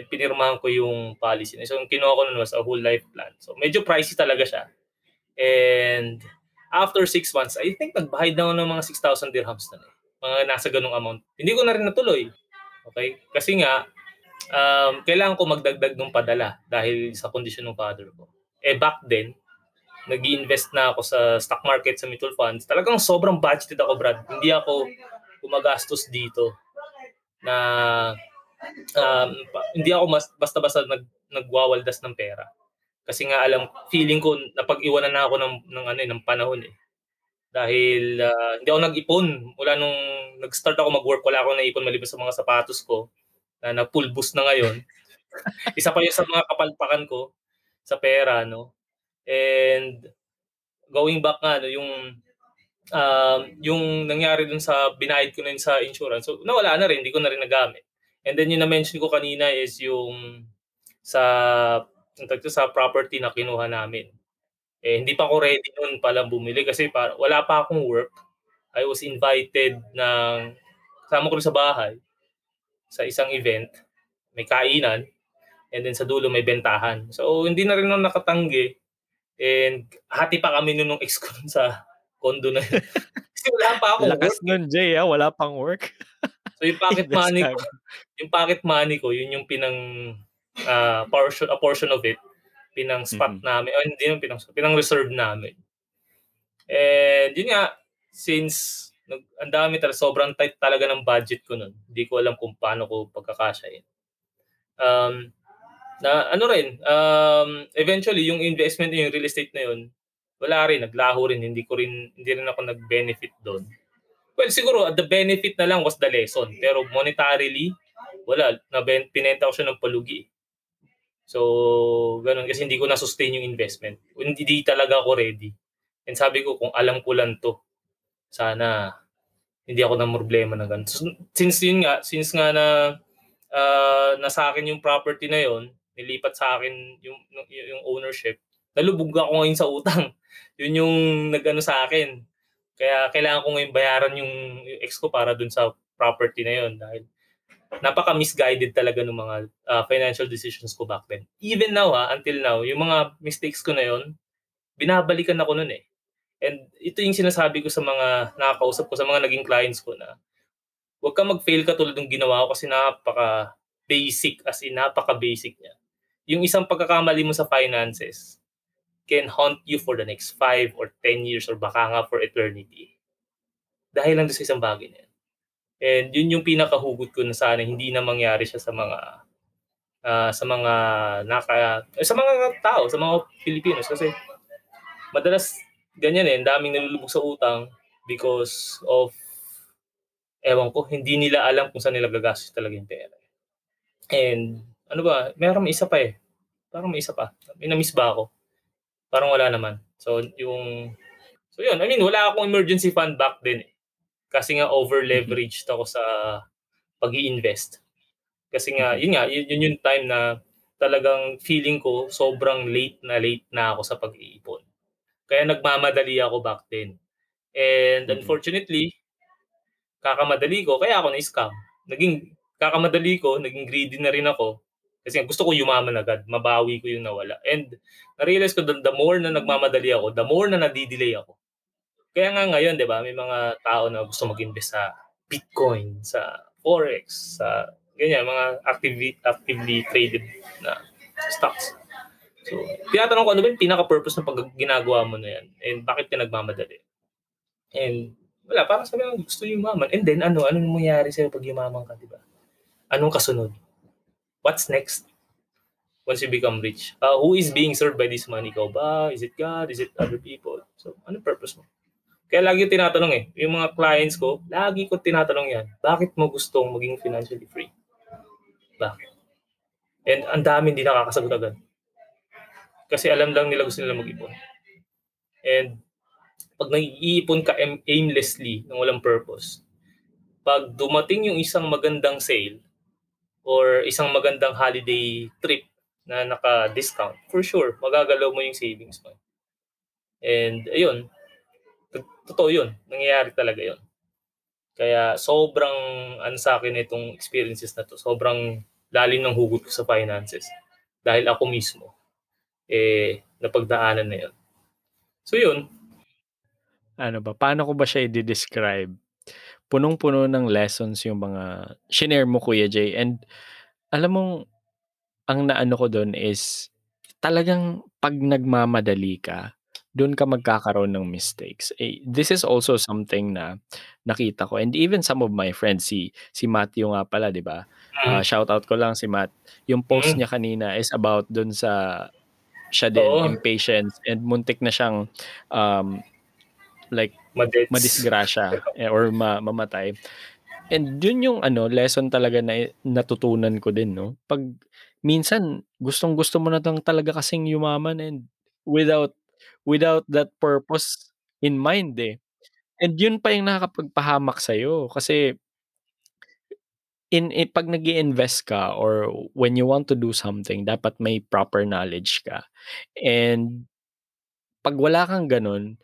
At pinirmahan ko yung policy. So, yung kinuha ko nun was a whole life plan. So, medyo pricey talaga siya. And after six months, I think nagbayad na ako ng mga 6,000 dirhams na eh. Mga nasa ganung amount. Hindi ko na rin natuloy. Okay? Kasi nga, um, kailangan ko magdagdag ng padala dahil sa kondisyon ng father ko. Eh back then, nag invest na ako sa stock market, sa mutual funds, talagang sobrang budgeted ako, Brad. Hindi ako gumagastos dito na um, hindi ako mas, basta-basta nag, nagwawaldas ng pera. Kasi nga alam, feeling ko napag-iwanan na ako ng, ng, ano, eh, ng panahon eh. Dahil uh, hindi ako nag-ipon. Mula nung nag-start ako mag-work, wala akong naipon maliban sa mga sapatos ko na na-pulbus na ngayon. Isa pa yun sa mga kapalpakan ko sa pera, no? And going back nga, no, yung uh, yung nangyari dun sa binayad ko na yun sa insurance, so nawala na rin, hindi ko na rin nagamit. And then yung na-mention ko kanina is yung sa sa property na kinuha namin. Eh, hindi pa ako ready noon palang bumili kasi para, wala pa akong work. I was invited ng kasama ko sa bahay sa isang event. May kainan and then sa dulo may bentahan. So hindi na rin ako nakatanggi and hati pa kami noon ng ex ko sa condo na yun. kasi wala pa akong Lakas work. nun, Jay, ha? Ah. wala pang work. so yung pocket money ko, yung pocket money ko, yun yung pinang uh, portion, a portion of it pinang spot mm-hmm. namin. Oh, hindi yung pinang pinang reserve namin. And yun nga, since nag, ang dami talaga, sobrang tight talaga ng budget ko nun. Hindi ko alam kung paano ko pagkakasyahin. Um, na ano rin, um, eventually yung investment yung real estate na yun, wala rin, naglaho rin, hindi ko rin, hindi rin ako nag-benefit doon. Well, siguro, the benefit na lang was the lesson. Pero monetarily, wala, na pinenta ko siya ng palugi. So, ganun. Kasi hindi ko na-sustain yung investment. Hindi di talaga ako ready. And sabi ko, kung alam ko lang to, sana hindi ako na problema na ganun. So, since yun nga, since nga na uh, nasa akin yung property na yon nilipat sa akin yung, yung ownership, nalubog ako ngayon sa utang. yun yung nagano sa akin. Kaya kailangan ko ngayon bayaran yung, ex ko para dun sa property na yon dahil napaka-misguided talaga ng mga uh, financial decisions ko back then. Even now ha, until now, yung mga mistakes ko na yon, binabalikan ako noon eh. And ito yung sinasabi ko sa mga nakakausap ko, sa mga naging clients ko na huwag kang mag-fail ka tulad ng ginawa ko kasi napaka basic as in napaka basic niya. Yung isang pagkakamali mo sa finances can haunt you for the next 5 or 10 years or baka nga for eternity. Dahil lang sa isang bagay na yan. And yun yung pinakahugot ko na sana hindi na mangyari siya sa mga uh, sa mga naka eh, sa mga tao, sa mga Filipinos kasi madalas ganyan eh, daming nalulubog sa utang because of ewan ko, hindi nila alam kung saan nila gagastos talaga yung pera. And ano ba, meron may isa pa eh. Parang may isa pa. May ba ako? Parang wala naman. So yung So yun, I mean, wala akong emergency fund back then eh. Kasi nga over-leveraged ako sa pag invest Kasi nga, yun nga, yun, yun yung time na talagang feeling ko sobrang late na late na ako sa pag-iipon. Kaya nagmamadali ako back then. And unfortunately, kakamadali ko, kaya ako na-scam. Naging, kakamadali ko, naging greedy na rin ako. Kasi gusto ko yumaman agad, mabawi ko yung nawala. And na-realize ko the more na nagmamadali ako, the more na nadidelay ako. Kaya nga ngayon, 'di ba, may mga tao na gusto mag-invest sa Bitcoin, sa forex, sa ganyan mga actively actively traded na stocks. So, tinatanong ko ano ba yung pinaka-purpose ng pag ginagawa mo na yan and bakit ka nagmamadali? And wala, parang sabi ko gusto yung yumaman. And then ano, anong mangyayari sa'yo pag yumaman ka, di ba? Anong kasunod? What's next? Once you become rich. Uh, who is being served by this money? Ikaw ba? Is it God? Is it other people? So, anong purpose mo? Kaya lagi tinatanong eh, yung mga clients ko, lagi ko tinatanong yan, bakit mo gustong maging financially free? Bakit? And ang dami hindi nakakasagot agad. Kasi alam lang nila gusto nila mag-ipon. And pag nag-iipon ka aimlessly, ng walang purpose, pag dumating yung isang magandang sale or isang magandang holiday trip na naka-discount, for sure, magagalaw mo yung savings mo. And ayun, totoo yun. Nangyayari talaga yun. Kaya sobrang ano sa akin itong experiences na to. Sobrang lalim ng hugot ko sa finances. Dahil ako mismo, eh, napagdaanan na yun. So yun. Ano ba? Paano ko ba siya i-describe? Punong-puno ng lessons yung mga shinare mo, Kuya Jay. And alam mong, ang naano ko doon is talagang pag nagmamadali ka, doon ka magkakaroon ng mistakes. Eh, this is also something na nakita ko and even some of my friends si si Matthew nga pala, 'di ba? Uh, shout out ko lang si Matt. Yung post mm. niya kanina is about doon sa siya din Oo. impatience and muntik na siyang um like Madets. madisgrasya eh, or ma- mamatay. And yun yung ano, lesson talaga na natutunan ko din, no? Pag minsan gustong-gusto mo na lang talaga kasing yumaman and without without that purpose in mind eh. And yun pa yung nakakapagpahamak sa'yo kasi in, in pag nag invest ka or when you want to do something, dapat may proper knowledge ka. And pag wala kang ganun,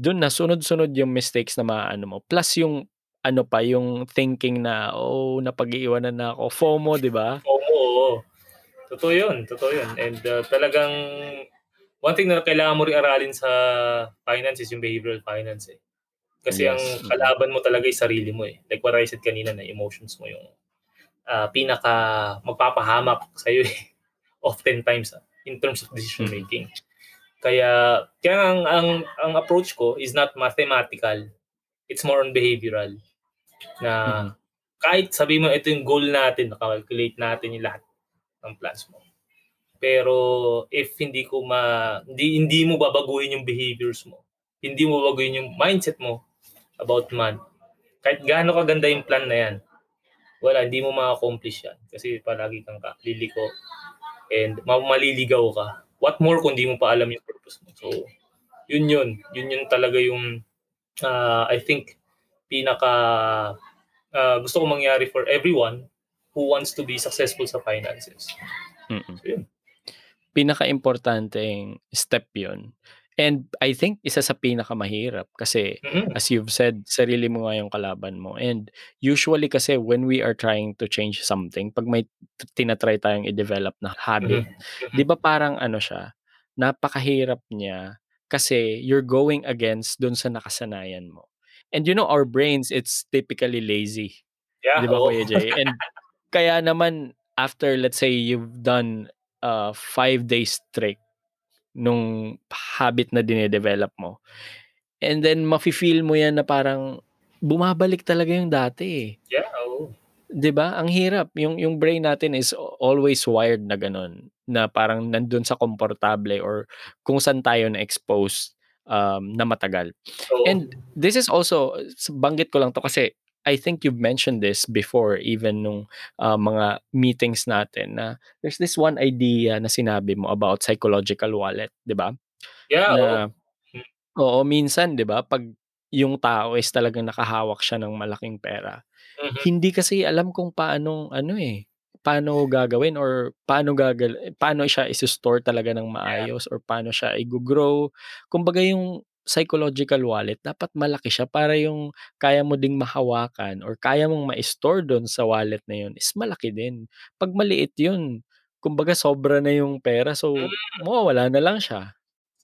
dun na sunod-sunod yung mistakes na maano mo. Plus yung ano pa, yung thinking na, oh, napag-iiwanan na ako. FOMO, di ba? FOMO, oo. Totoo yun, totoo yun. And uh, talagang, one thing na kailangan mo rin aralin sa finance is yung behavioral finance eh. Kasi yes. ang kalaban mo talaga ay sarili mo eh. Like what I said kanina na emotions mo yung uh, pinaka magpapahamak sa iyo eh. Oftentimes uh, in terms of decision mm-hmm. Kaya kaya ang, ang ang approach ko is not mathematical. It's more on behavioral. Na mm-hmm. kahit sabi mo ito yung goal natin, nakalculate natin yung lahat ng plans mo. Pero if hindi ko ma hindi hindi mo babaguhin yung behaviors mo, hindi mo babaguhin yung mindset mo, about man. Kahit gaano kaganda yung plan na yan, wala, hindi mo ma-accomplish yan. Kasi palagi kang liliko and maliligaw ka. What more kung hindi mo pa alam yung purpose mo. So, yun yun. Yun yun talaga yung, uh, I think, pinaka uh, gusto ko mangyari for everyone who wants to be successful sa finances. Mm-mm. So, yun. Pinaka-importanteng step yun And I think isa sa pinakamahirap kasi mm-hmm. as you've said, sarili mo nga yung kalaban mo. And usually kasi when we are trying to change something, pag may tinatry tayong i-develop na habit, mm-hmm. di ba parang ano siya, napakahirap niya kasi you're going against dun sa nakasanayan mo. And you know, our brains, it's typically lazy. Yeah, di ba, oh. Kuya Jay? And kaya naman, after, let's say, you've done uh, five days straight nung habit na dinedevelop mo. And then mafe-feel mo yan na parang bumabalik talaga yung dati eh. Yeah, oh. 'Di ba? Ang hirap. Yung yung brain natin is always wired na ganun na parang nandun sa komportable or kung saan tayo na exposed um, na matagal. Oh. And this is also banggit ko lang to kasi I think you've mentioned this before even nung uh, mga meetings natin na there's this one idea na sinabi mo about psychological wallet, 'di ba? Yeah. Na, oo. oo, minsan 'di ba, pag yung tao is talagang nakahawak siya ng malaking pera. Mm-hmm. Hindi kasi alam kung paano ano eh, paano gagawin or paano gagal paano siya i-store talaga ng maayos yeah. or paano siya i-grow. Kumbaga yung psychological wallet, dapat malaki siya para yung kaya mo ding mahawakan or kaya mong ma-store doon sa wallet na yun is malaki din. Pag maliit yun, kumbaga sobra na yung pera so mm. mawawala na lang siya.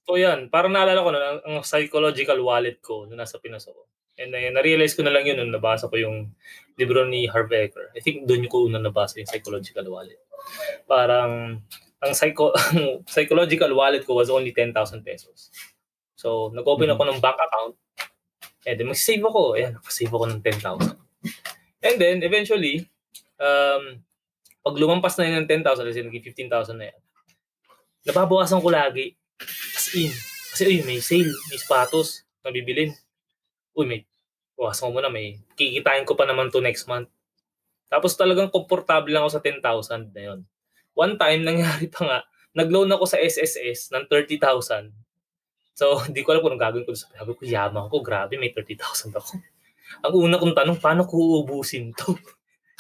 So yan, parang naalala ko na ang, ang psychological wallet ko nung nasa Pinas ako. And uh, na-realize ko na lang yun nung nabasa ko yung libro ni Harvey Eker. I think doon ko unang nabasa yung psychological wallet. Parang ang psycho psychological wallet ko was only 10,000 pesos. So, nag-open ako mm-hmm. ng bank account. And then, mag-save ako. Ayan, mag-save ako ng 10,000. And then, eventually, um, pag lumampas na yun ng 10,000, kasi naging 15,000 na yan, nababawasan ko lagi. As in. Kasi, uy, may sale, may sapatos na bibilin. Uy, may, bawasan ko muna, may, kikitain ko pa naman to next month. Tapos talagang komportable lang ako sa 10,000 na yun. One time, nangyari pa nga, nag-loan ako sa SSS ng 30,000 So, hindi ko alam kung anong gagawin ko. Sabi ko, yaman ko, grabe, may 30,000 ako. Ang una kong tanong, paano ko uubusin to?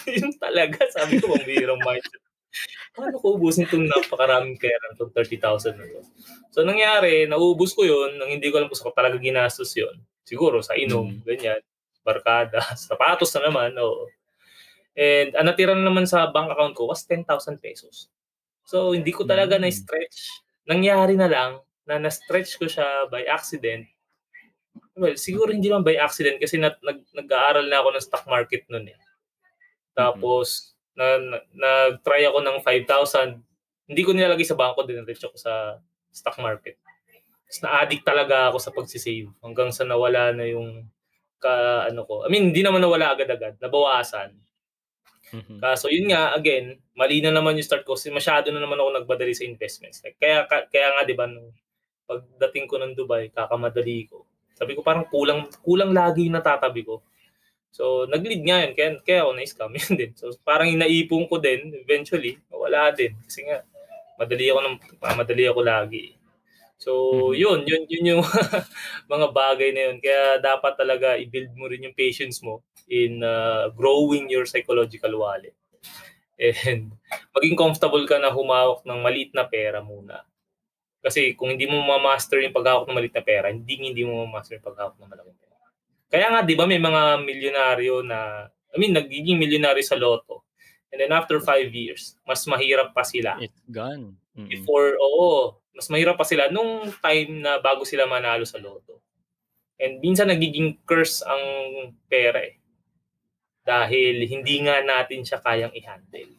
Yun talaga, sabi ko, ang bihirang mindset. Paano ko ubusin itong napakaraming pera, itong 30,000 na to? So, nangyari, naubos ko yun, nang hindi ko alam kung sa talaga ginastos yun. Siguro, sa inom, mm. ganyan, barkada, sapatos na naman, oo. And ang natira na naman sa bank account ko was 10,000 pesos. So, hindi ko talaga mm. na-stretch. Nangyari na lang, na na-stretch ko siya by accident. Well, siguro hindi man by accident kasi nag, nag, nag-aaral na ako ng stock market noon eh. Tapos, mm-hmm. na, na, nag-try ako ng 5,000. Hindi ko nilalagay sa bangko, dinretch ako sa stock market. Tapos na-addict talaga ako sa pagsisave hanggang sa nawala na yung ka ano ko. I mean, hindi naman nawala agad-agad, nabawasan. Mm-hmm. Kaso yun nga, again, mali na naman yung start ko kasi masyado na naman ako nagbadali sa investments. Like, kaya kaya nga 'di ba nung pagdating ko ng Dubai, kakamadali ko. Sabi ko parang kulang kulang lagi yung natatabi ko. So, nag-lead nga yun. Kaya, kaya ako na-scam yun din. So, parang inaipon ko din, eventually, wala din. Kasi nga, madali ako, ng, madali ako lagi. So, mm-hmm. yun, yun, yun yung mga bagay na yun. Kaya dapat talaga i-build mo rin yung patience mo in uh, growing your psychological wallet. And maging comfortable ka na humawak ng maliit na pera muna. Kasi kung hindi mo ma-master yung paghawak ng maliit na pera, hindi hindi mo ma-master yung paghawak ng malaking pera. Kaya nga, di ba, may mga milyonaryo na, I mean, nagiging milyonaryo sa loto. And then after five years, mas mahirap pa sila. It's gone. Mm-hmm. Before, oo, mas mahirap pa sila nung time na bago sila manalo sa loto. And minsan nagiging curse ang pera eh. Dahil hindi nga natin siya kayang i-handle.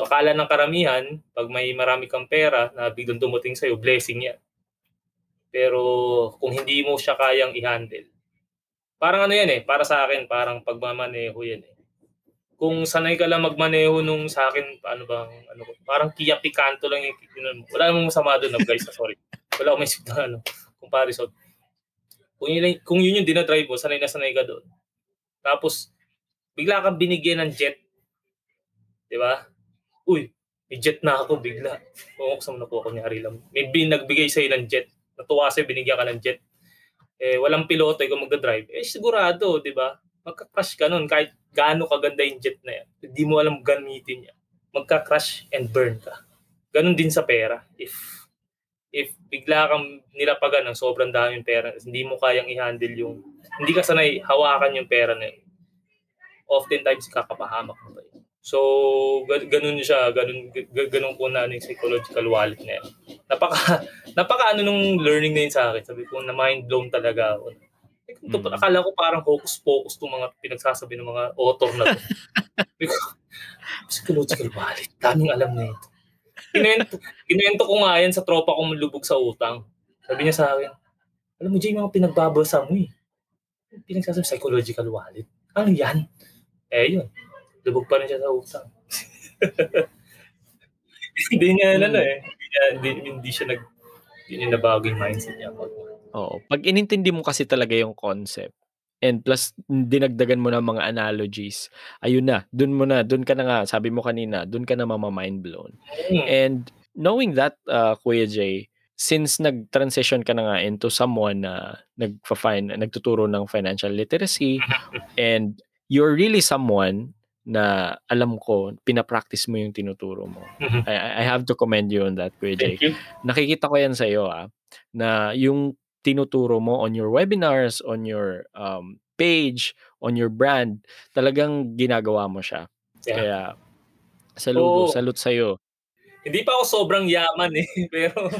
So akala ng karamihan, pag may marami kang pera na biglang dumating sa'yo, blessing yan. Pero kung hindi mo siya kayang i-handle, Parang ano yan eh, para sa akin, parang pagmamaneho yan eh. Kung sanay ka lang magmaneho nung sa akin, ano bang, ano, parang Kia Picanto lang yung, yun, wala namang masama doon, guys, sorry. Wala akong maisip na ano, comparison. Kung yun, kung yun yung dinadrive mo, sanay na sanay ka doon. Tapos, bigla kang binigyan ng jet. Di ba? Uy, may jet na ako bigla. Oo, kasama na po ako nyari lang. May bin, nagbigay sa'yo ng jet. Natuwa sa'yo, binigyan ka ng jet eh, walang piloto, ikaw magdadrive, eh sigurado, di ba? Magka-crash ka nun kahit gaano kaganda yung jet na yan. Hindi mo alam gamitin niya. Magka-crash and burn ka. Ganon din sa pera. If if bigla kang nilapagan ng sobrang daming pera, hindi mo kayang i-handle yung, hindi ka sanay hawakan yung pera na yun. Oftentimes, kakapahamak mo. So, ganun siya, ganun, ganun po na ano yung psychological wallet na yan. Napaka, napaka ano nung learning na yun sa akin. Sabi ko, na mind blown talaga ako. Eh, mm. Akala ko parang hocus-pocus itong mga pinagsasabi ng mga author na to. psychological wallet, daming alam na ito. Kinuwento, kinuwento ko nga yan sa tropa kong lubog sa utang. Sabi niya sa akin, alam mo, Jay, mga pinagbabasa mo eh. Pinagsasabi, psychological wallet. Ano yan? Eh, yun lubog pa rin siya sa utang. hindi niya, ano, hmm. eh, hindi, niya, hindi, hindi siya nag, hindi niya nabago yung mindset niya. Oo. Pag inintindi mo kasi talaga yung concept, and plus dinagdagan mo ng mga analogies, ayun na, dun mo na, dun ka na nga, sabi mo kanina, dun ka na mama-mind blown. Hmm. And knowing that, uh, Kuya Jay, since nag-transition ka na nga into someone na nagfa-fine, nagtuturo ng financial literacy, and you're really someone na alam ko, pinapractice mo yung tinuturo mo. Mm-hmm. I, I have to commend you on that, Kuya Jake. Nakikita ko yan sa iyo, ah, na yung tinuturo mo on your webinars, on your um, page, on your brand, talagang ginagawa mo siya. Yeah. Kaya, saludo, oh, salute sa iyo. Hindi pa ako sobrang yaman eh, pero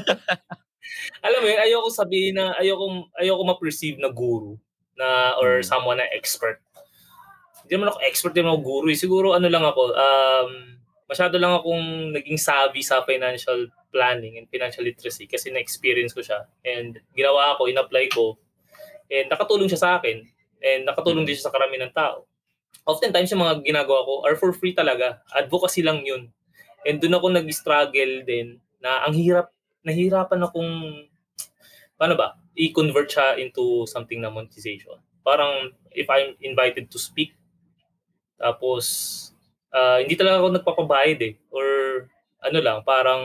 alam mo yun, ayoko sabihin na, ayoko, ayoko ma-perceive na guru na or hmm. someone na expert hindi naman ako expert, din ako guru. Eh. Siguro ano lang ako, um, masyado lang akong naging savvy sa financial planning and financial literacy kasi na-experience ko siya. And ginawa ko, in-apply ko. And nakatulong siya sa akin. And nakatulong din siya sa karamihan ng tao. Oftentimes yung mga ginagawa ko are for free talaga. Advocacy lang yun. And doon ako nag-struggle din na ang hirap, nahirapan akong, paano ba, i-convert siya into something na monetization. Parang if I'm invited to speak, tapos, uh, hindi talaga ako nagpapabayad eh. Or ano lang, parang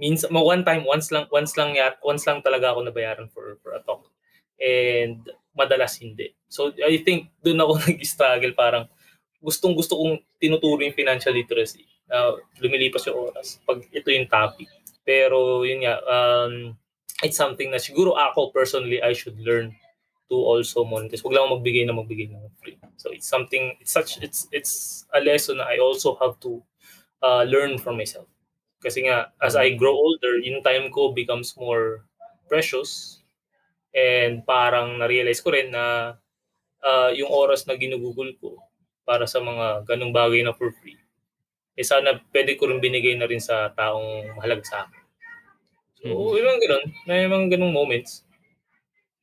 means one time once lang once lang yat once lang talaga ako nabayaran for for a talk. And madalas hindi. So i think doon ako nag-struggle parang gustong gusto kong tinuturo yung financial literacy. Uh, lumilipas yung oras pag ito yung topic. Pero yun nga um, it's something na siguro ako personally I should learn to also monetize. Huwag lang magbigay na magbigay ng free. So it's something, it's such, it's it's a lesson na I also have to uh, learn from myself. Kasi nga, as I grow older, yung time ko becomes more precious and parang na-realize ko rin na uh, yung oras na ginugugol ko para sa mga ganong bagay na for free, eh sana pwede ko rin binigay na rin sa taong mahalaga sa akin. So, mm-hmm. yung mga ganun, may mga ganong moments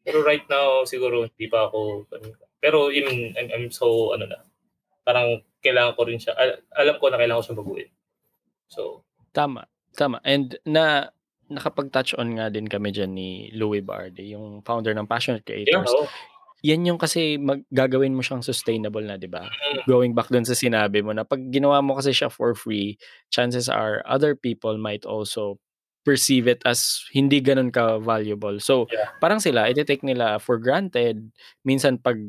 pero right now, siguro hindi pa ako, pero even, I'm, I'm so, ano na, parang kailangan ko rin siya, al- alam ko na kailangan ko siyang baguhin. So, Tama, tama. And na, nakapag-touch on nga din kami diyan ni Louis Bardi, yung founder ng Passionate Creators. Yeah, oh. Yan yung kasi mag gagawin mo siyang sustainable na, 'di ba? Mm. Going back dun sa sinabi mo na 'pag ginawa mo kasi siya for free, chances are other people might also perceive it as hindi gano'n ka-valuable. So, Yeah. parang sila ite-take nila for granted. Minsan 'pag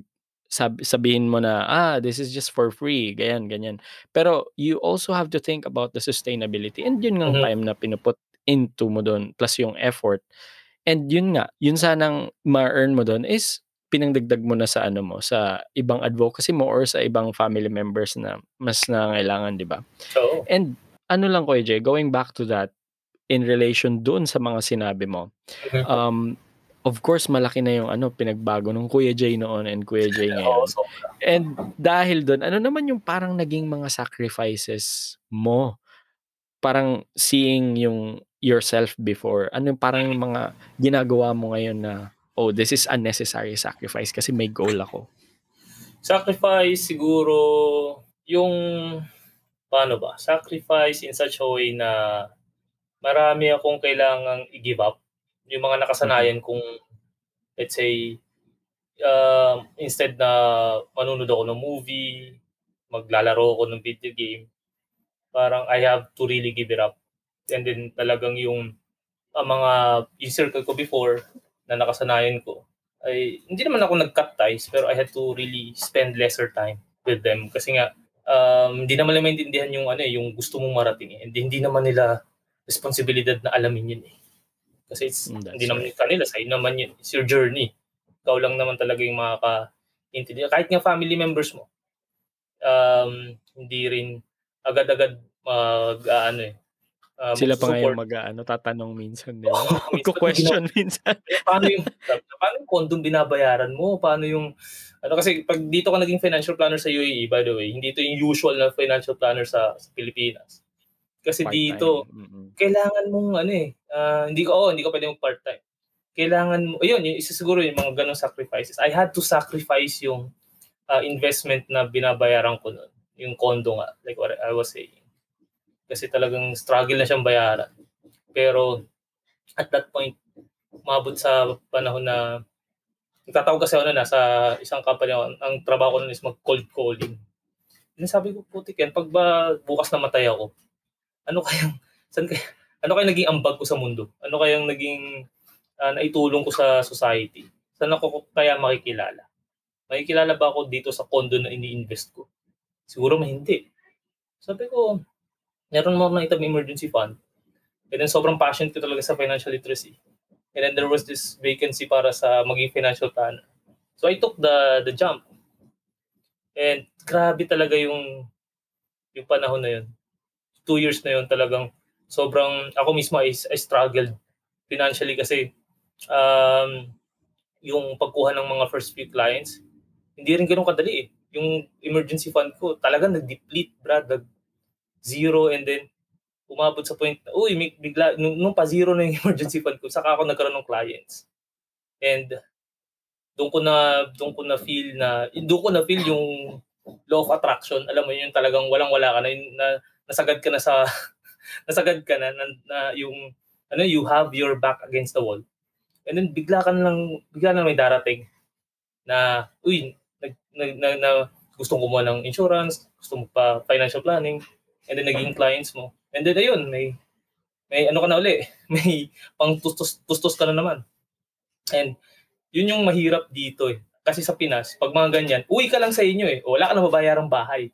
sab sabihin mo na, "Ah, this is just for free," ganyan, ganyan. Pero you also have to think about the sustainability and yun ngang Mhm. time na pinu-put into mo dun plus yung effort. And yun nga, yun sanang ma-earn mo dun is pinangdagdag mo na sa ano mo, sa ibang advocacy mo or sa ibang family members na mas nangangailangan, 'di ba? Oo. And ano lang Kuya Jay, going back to that in relation doon sa mga sinabi mo. Um, of course malaki na yung ano pinagbago nung Kuya Jay noon and Kuya Jay ngayon. And dahil doon, ano naman yung parang naging mga sacrifices mo? Parang seeing yung yourself before. Ano yung parang yung mga ginagawa mo ngayon na, oh, this is unnecessary sacrifice kasi may goal ako. Sacrifice siguro yung paano ba? Sacrifice in such a way na marami akong kailangang i-give up. Yung mga nakasanayan kong let's say um, instead na manunod ako ng movie, maglalaro ako ng video game, parang I have to really give it up. And then talagang yung ang mga yung circle ko before na nakasanayan ko ay hindi naman ako nag-cut ties pero I had to really spend lesser time with them kasi nga um, hindi naman nila maintindihan yung ano eh, yung gusto mong marating eh. Hindi, hindi naman nila responsibilidad na alamin yun eh. Kasi it's, Mm, that's hindi naman yung kanila, sa'yo naman yun. It's your journey. Ikaw lang naman talaga yung makaka-intindihan. Kahit nga family members mo, um, hindi rin agad-agad mag, uh, ano eh, uh, Sila pa ngayon mag ano, tatanong minsan, di ba? Oo, minsan Magko-question minsan. Eh, paano yung paano yung condom binabayaran mo? Paano yung ano kasi pag dito ka naging financial planner sa UAE by the way, hindi ito yung usual na financial planner sa, sa Pilipinas. Kasi Part-time. dito Mm-mm. kailangan mong ano eh, ah, hindi ko oh, hindi ko pwede mag part-time. Kailangan mo, ayun, yung isa siguro yung mga ganong sacrifices. I had to sacrifice yung ah, investment na binabayaran ko noon, yung condo nga, like what I was saying. Kasi talagang struggle na siyang bayaran. Pero at that point, umabot sa panahon na nagtatawag kasi ako na sa isang company ako, ang trabaho ko nun is mag-cold calling. Then sabi ko, putik yan, pag ba bukas na matay ako, ano kayang, saan kaya, ano kayang naging ambag ko sa mundo? Ano kayang naging ah, naitulong ko sa society? Saan ako kaya makikilala? Makikilala ba ako dito sa condo na ini-invest ko? Siguro hindi. Sabi ko, meron mo na itam emergency fund. And then sobrang passionate ko talaga sa financial literacy. And then there was this vacancy para sa maging financial planner. So I took the the jump. And grabe talaga yung yung panahon na yun. Two years na yun talagang sobrang, ako mismo I, I struggled financially kasi um, yung pagkuha ng mga first few clients, hindi rin ganun kadali eh. Yung emergency fund ko, talagang nag-deplete, brad, nag zero and then umabot sa point na, uy, bigla, nung, nung pa-zero na yung emergency fund ko, saka ako nagkaroon ng clients. And doon ko na doon ko na feel na doon ko na feel yung law of attraction alam mo yun talagang walang wala ka na, na nasagad ka na sa nasagad ka na, na, na yung ano you have your back against the wall and then bigla ka lang bigla na may darating na uy nag, nag, na, na gusto mo kumuha ng insurance gusto mo pa financial planning and then naging clients mo and then ayun may may ano ka na uli may pang tustos tustos ka na naman and yun yung mahirap dito eh. Kasi sa Pinas, pag mga ganyan, uwi ka lang sa inyo eh. Wala ka na mabayarang bahay.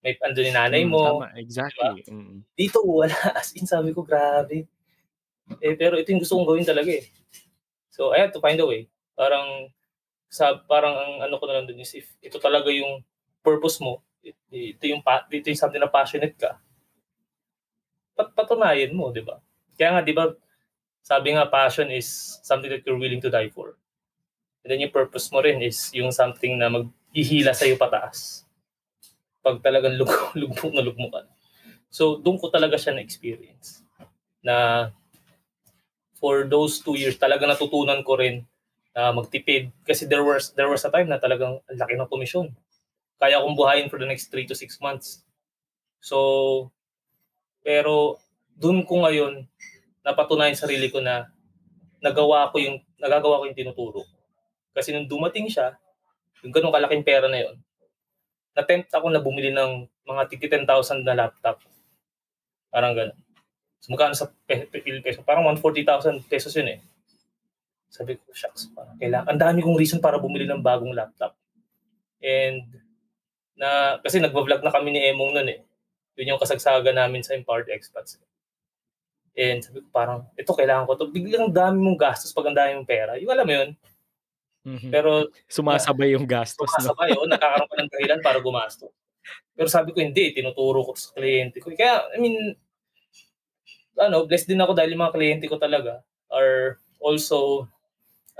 May ando ni nanay Mm, mo. tama, exactly. Mm. Dito wala. As in, sabi ko, grabe. Eh, pero ito yung gusto kong gawin talaga eh. So, I had to find a way. Parang, sa, parang ang ano ko na lang dun is, if ito talaga yung purpose mo, it- ito yung, pa- ito yung something na passionate ka, pat patunayan mo, di ba? Kaya nga, di ba, sabi nga, passion is something that you're willing to die for. And then yung purpose mo rin is yung something na maghihila sa'yo pataas. Pag talagang lug lugmok na lugmok ka. So, doon ko talaga siya na-experience. Na for those two years, talaga natutunan ko rin na magtipid. Kasi there was, there was a time na talagang ang laki ng komisyon. Kaya kong buhayin for the next 3 to 6 months. So, pero doon ko ngayon napatunayan sa sarili ko na nagawa ko yung nagagawa ko yung tinuturo. Kasi nung dumating siya, yung ganung kalaking pera na yon, na-tempt ako na bumili ng mga tiki 10,000 na laptop. Parang ganun. So, magkano sa peso? Parang 140,000 pesos yun eh. Sabi ko, shucks, parang kailangan. Ang dami kong reason para bumili ng bagong laptop. And, na, kasi nagva-vlog na kami ni Emong nun eh. Yun yung kasagsaga namin sa Empowered Expats. And sabi ko parang, ito kailangan ko to. Biglang dami mong gastos pag ang dami mong pera. Yung alam mo yun. Mhm. Pero Sumasabay yung gastos, no? sumasabay, oh, nakakaroon ka ng dahilan para gumastos. Pero sabi ko, hindi, tinuturo ko sa kliyente ko. Kaya, I mean, ano, blessed din ako dahil yung mga kliyente ko talaga are also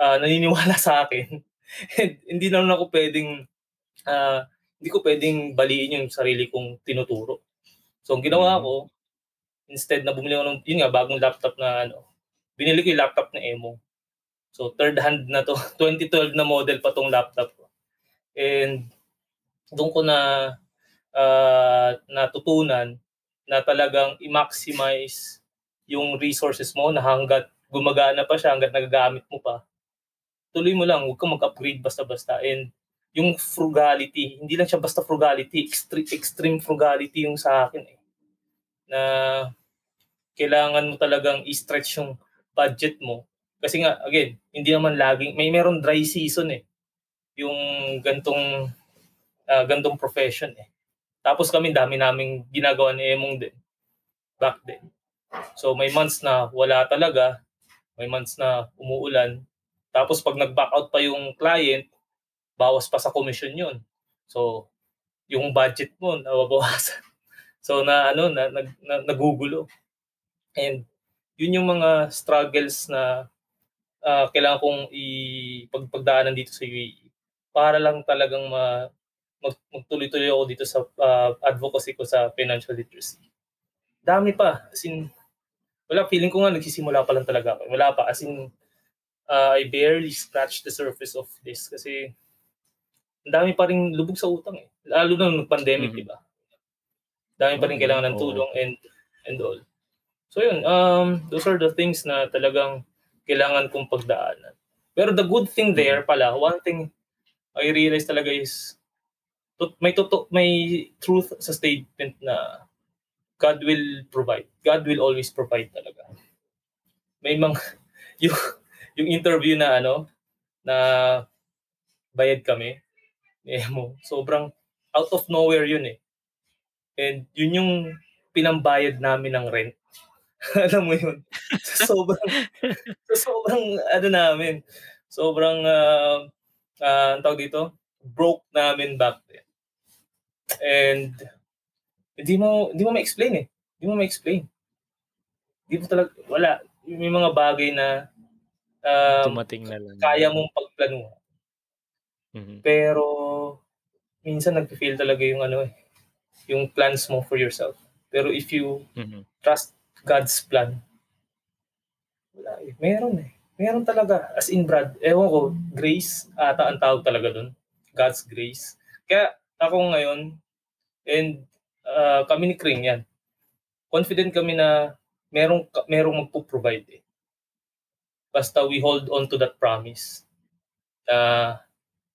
uh, naniniwala sa akin. And hindi naman ako pwedeng, uh, hindi ko pwedeng baliin yung sarili kong tinuturo. So, ang ginawa ko, instead na bumili ako ng, yun nga, bagong laptop na, ano, binili ko yung laptop na Emo. So, third hand na to. 2012 na model pa tong laptop ko. And, doon ko na uh, natutunan na talagang i-maximize yung resources mo na hanggat gumagana pa siya, hanggat nagagamit mo pa, tuloy mo lang, huwag kang mag-upgrade basta-basta. And yung frugality, hindi lang siya basta frugality, extreme, extreme frugality yung sa akin eh. Na kailangan mo talagang i-stretch yung budget mo. Kasi nga, again, hindi naman laging, may meron dry season eh. Yung gantong, uh, gantong profession eh. Tapos kami, dami naming ginagawa ni Emong din. Back then. So may months na wala talaga, may months na umuulan. Tapos pag nag-back out pa yung client, bawas pa sa commission yun. So yung budget mo nababawasan. So na ano na, na, na nagugulo. And yun yung mga struggles na uh, kailangan kong ipagpagdaanan dito sa UAE para lang talagang ma, mag, magtuloy-tuloy ako dito sa uh, advocacy ko sa financial literacy. Dami pa. As in, wala, feeling ko nga nagsisimula pa lang talaga ako. Wala pa. As in, uh, I barely scratched the surface of this kasi ang dami pa rin lubog sa utang eh. Lalo na nung pandemic, mm-hmm. di ba? Dami pa rin mm-hmm. kailangan ng tulong and and all. So yun, um, those are the things na talagang kailangan kong pagdaanan. Pero the good thing there pala, one thing I realized talaga is may toto, may truth sa statement na God will provide. God will always provide talaga. May mga yung yung interview na ano na bayad kami eh mo sobrang out of nowhere yun eh. And yun yung pinambayad namin ng rent. Alam mo yun. sobrang sobrang ano namin. Sobrang uh, uh, tawag dito, broke namin back then. And hindi mo hindi mo ma-explain eh. Hindi mo ma-explain. Hindi mo talaga wala may mga bagay na um, tumating na lang. Kaya mong pagplanuhan. Mm-hmm. Pero minsan nagfe-fail talaga yung ano eh, yung plans mo for yourself. Pero if you mm-hmm. trust God's plan, wala eh. Meron eh. Meron talaga. As in, Brad, ewan ko, grace ata ang tawag talaga dun. God's grace. Kaya ako ngayon, and uh, kami ni Kring yan. Confident kami na merong, merong magpo-provide eh. Basta we hold on to that promise. Uh,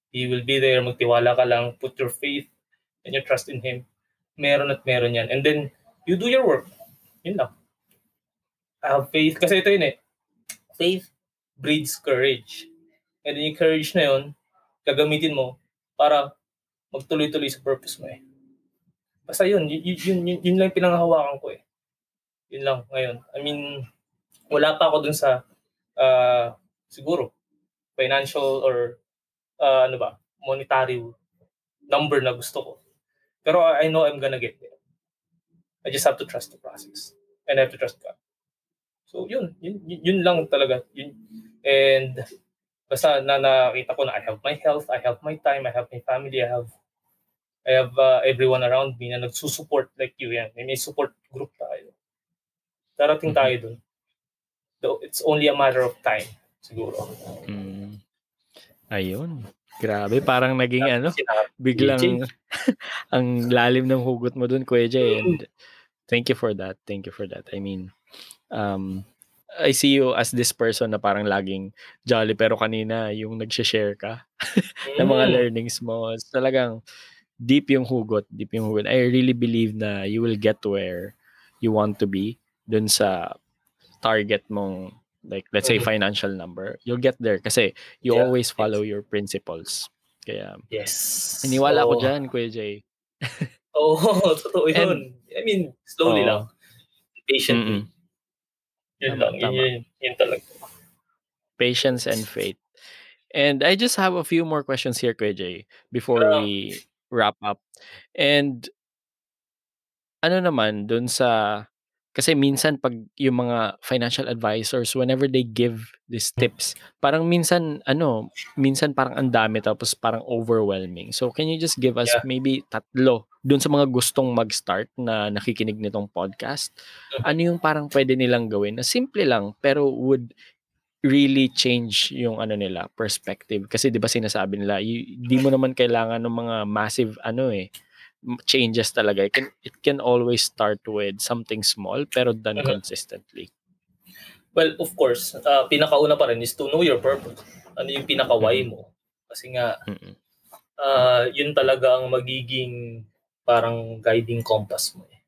he will be there, magtiwala ka lang, put your faith and your trust in Him. Meron at meron yan. And then, you do your work. Yun lang. I have faith. Kasi ito yun eh. Faith breeds courage. And yung courage na yun, gagamitin mo para magtuloy-tuloy sa purpose mo eh. Basta yun, yun, yun, yun, yun lang pinanghahawakan ko eh. Yun lang ngayon. I mean, wala pa ako dun sa uh, siguro financial or uh, ano ba, monetary number na gusto ko. Pero I know I'm gonna get there. I just have to trust the process. And I have to trust God. So yun, yun, yun lang talaga. Yun. And basta na nakita ko na I have my health, I have my time, I have my family, I have I have uh, everyone around me na nagsusupport like you yan. May, may support group tayo. Darating mm-hmm. tayo dun. So, it's only a matter of time, siguro. Mm. Ayun. Grabe, parang naging ano, biglang ang lalim ng hugot mo dun, Kuya Jay. And thank you for that. Thank you for that. I mean, um, I see you as this person na parang laging jolly pero kanina yung nag-share ka ng mga Mm. learnings mo. Talagang deep yung hugot, deep yung hugot. I really believe na you will get where you want to be dun sa target mong like let's say Mhm. financial number. You'll get there kasi you Yeah. always follow your principles. Kaya Yes. iniwala ko Oo. dyan, Kuya Jay. Oo, totoo yun. I mean, slowly Oo. lang. Patiently. Mm-mm. Yun Tama, lang. Yun, tama. yun, yun talaga. Patience and faith. And I just have a few more questions here, Jay, before we wrap up. And ano naman dun sa kasi minsan pag yung mga financial advisors whenever they give these tips parang minsan ano minsan parang ang dami tapos parang overwhelming so can you just give us Yeah. maybe tatlo dun sa mga gustong mag-start na nakikinig nitong podcast Mhm. ano yung parang pwede nilang gawin na simple lang pero would really change yung ano nila perspective kasi 'di ba sinasabi nila y- di mo naman kailangan ng mga massive ano eh changes talaga it can it can always start with something small pero done Mhm. consistently Well, of course, uh, pinakauna pa rin is to know your purpose. Ano yung pinaka-why mo. Kasi nga, uh, yun talaga ang magiging parang guiding compass mo. eh.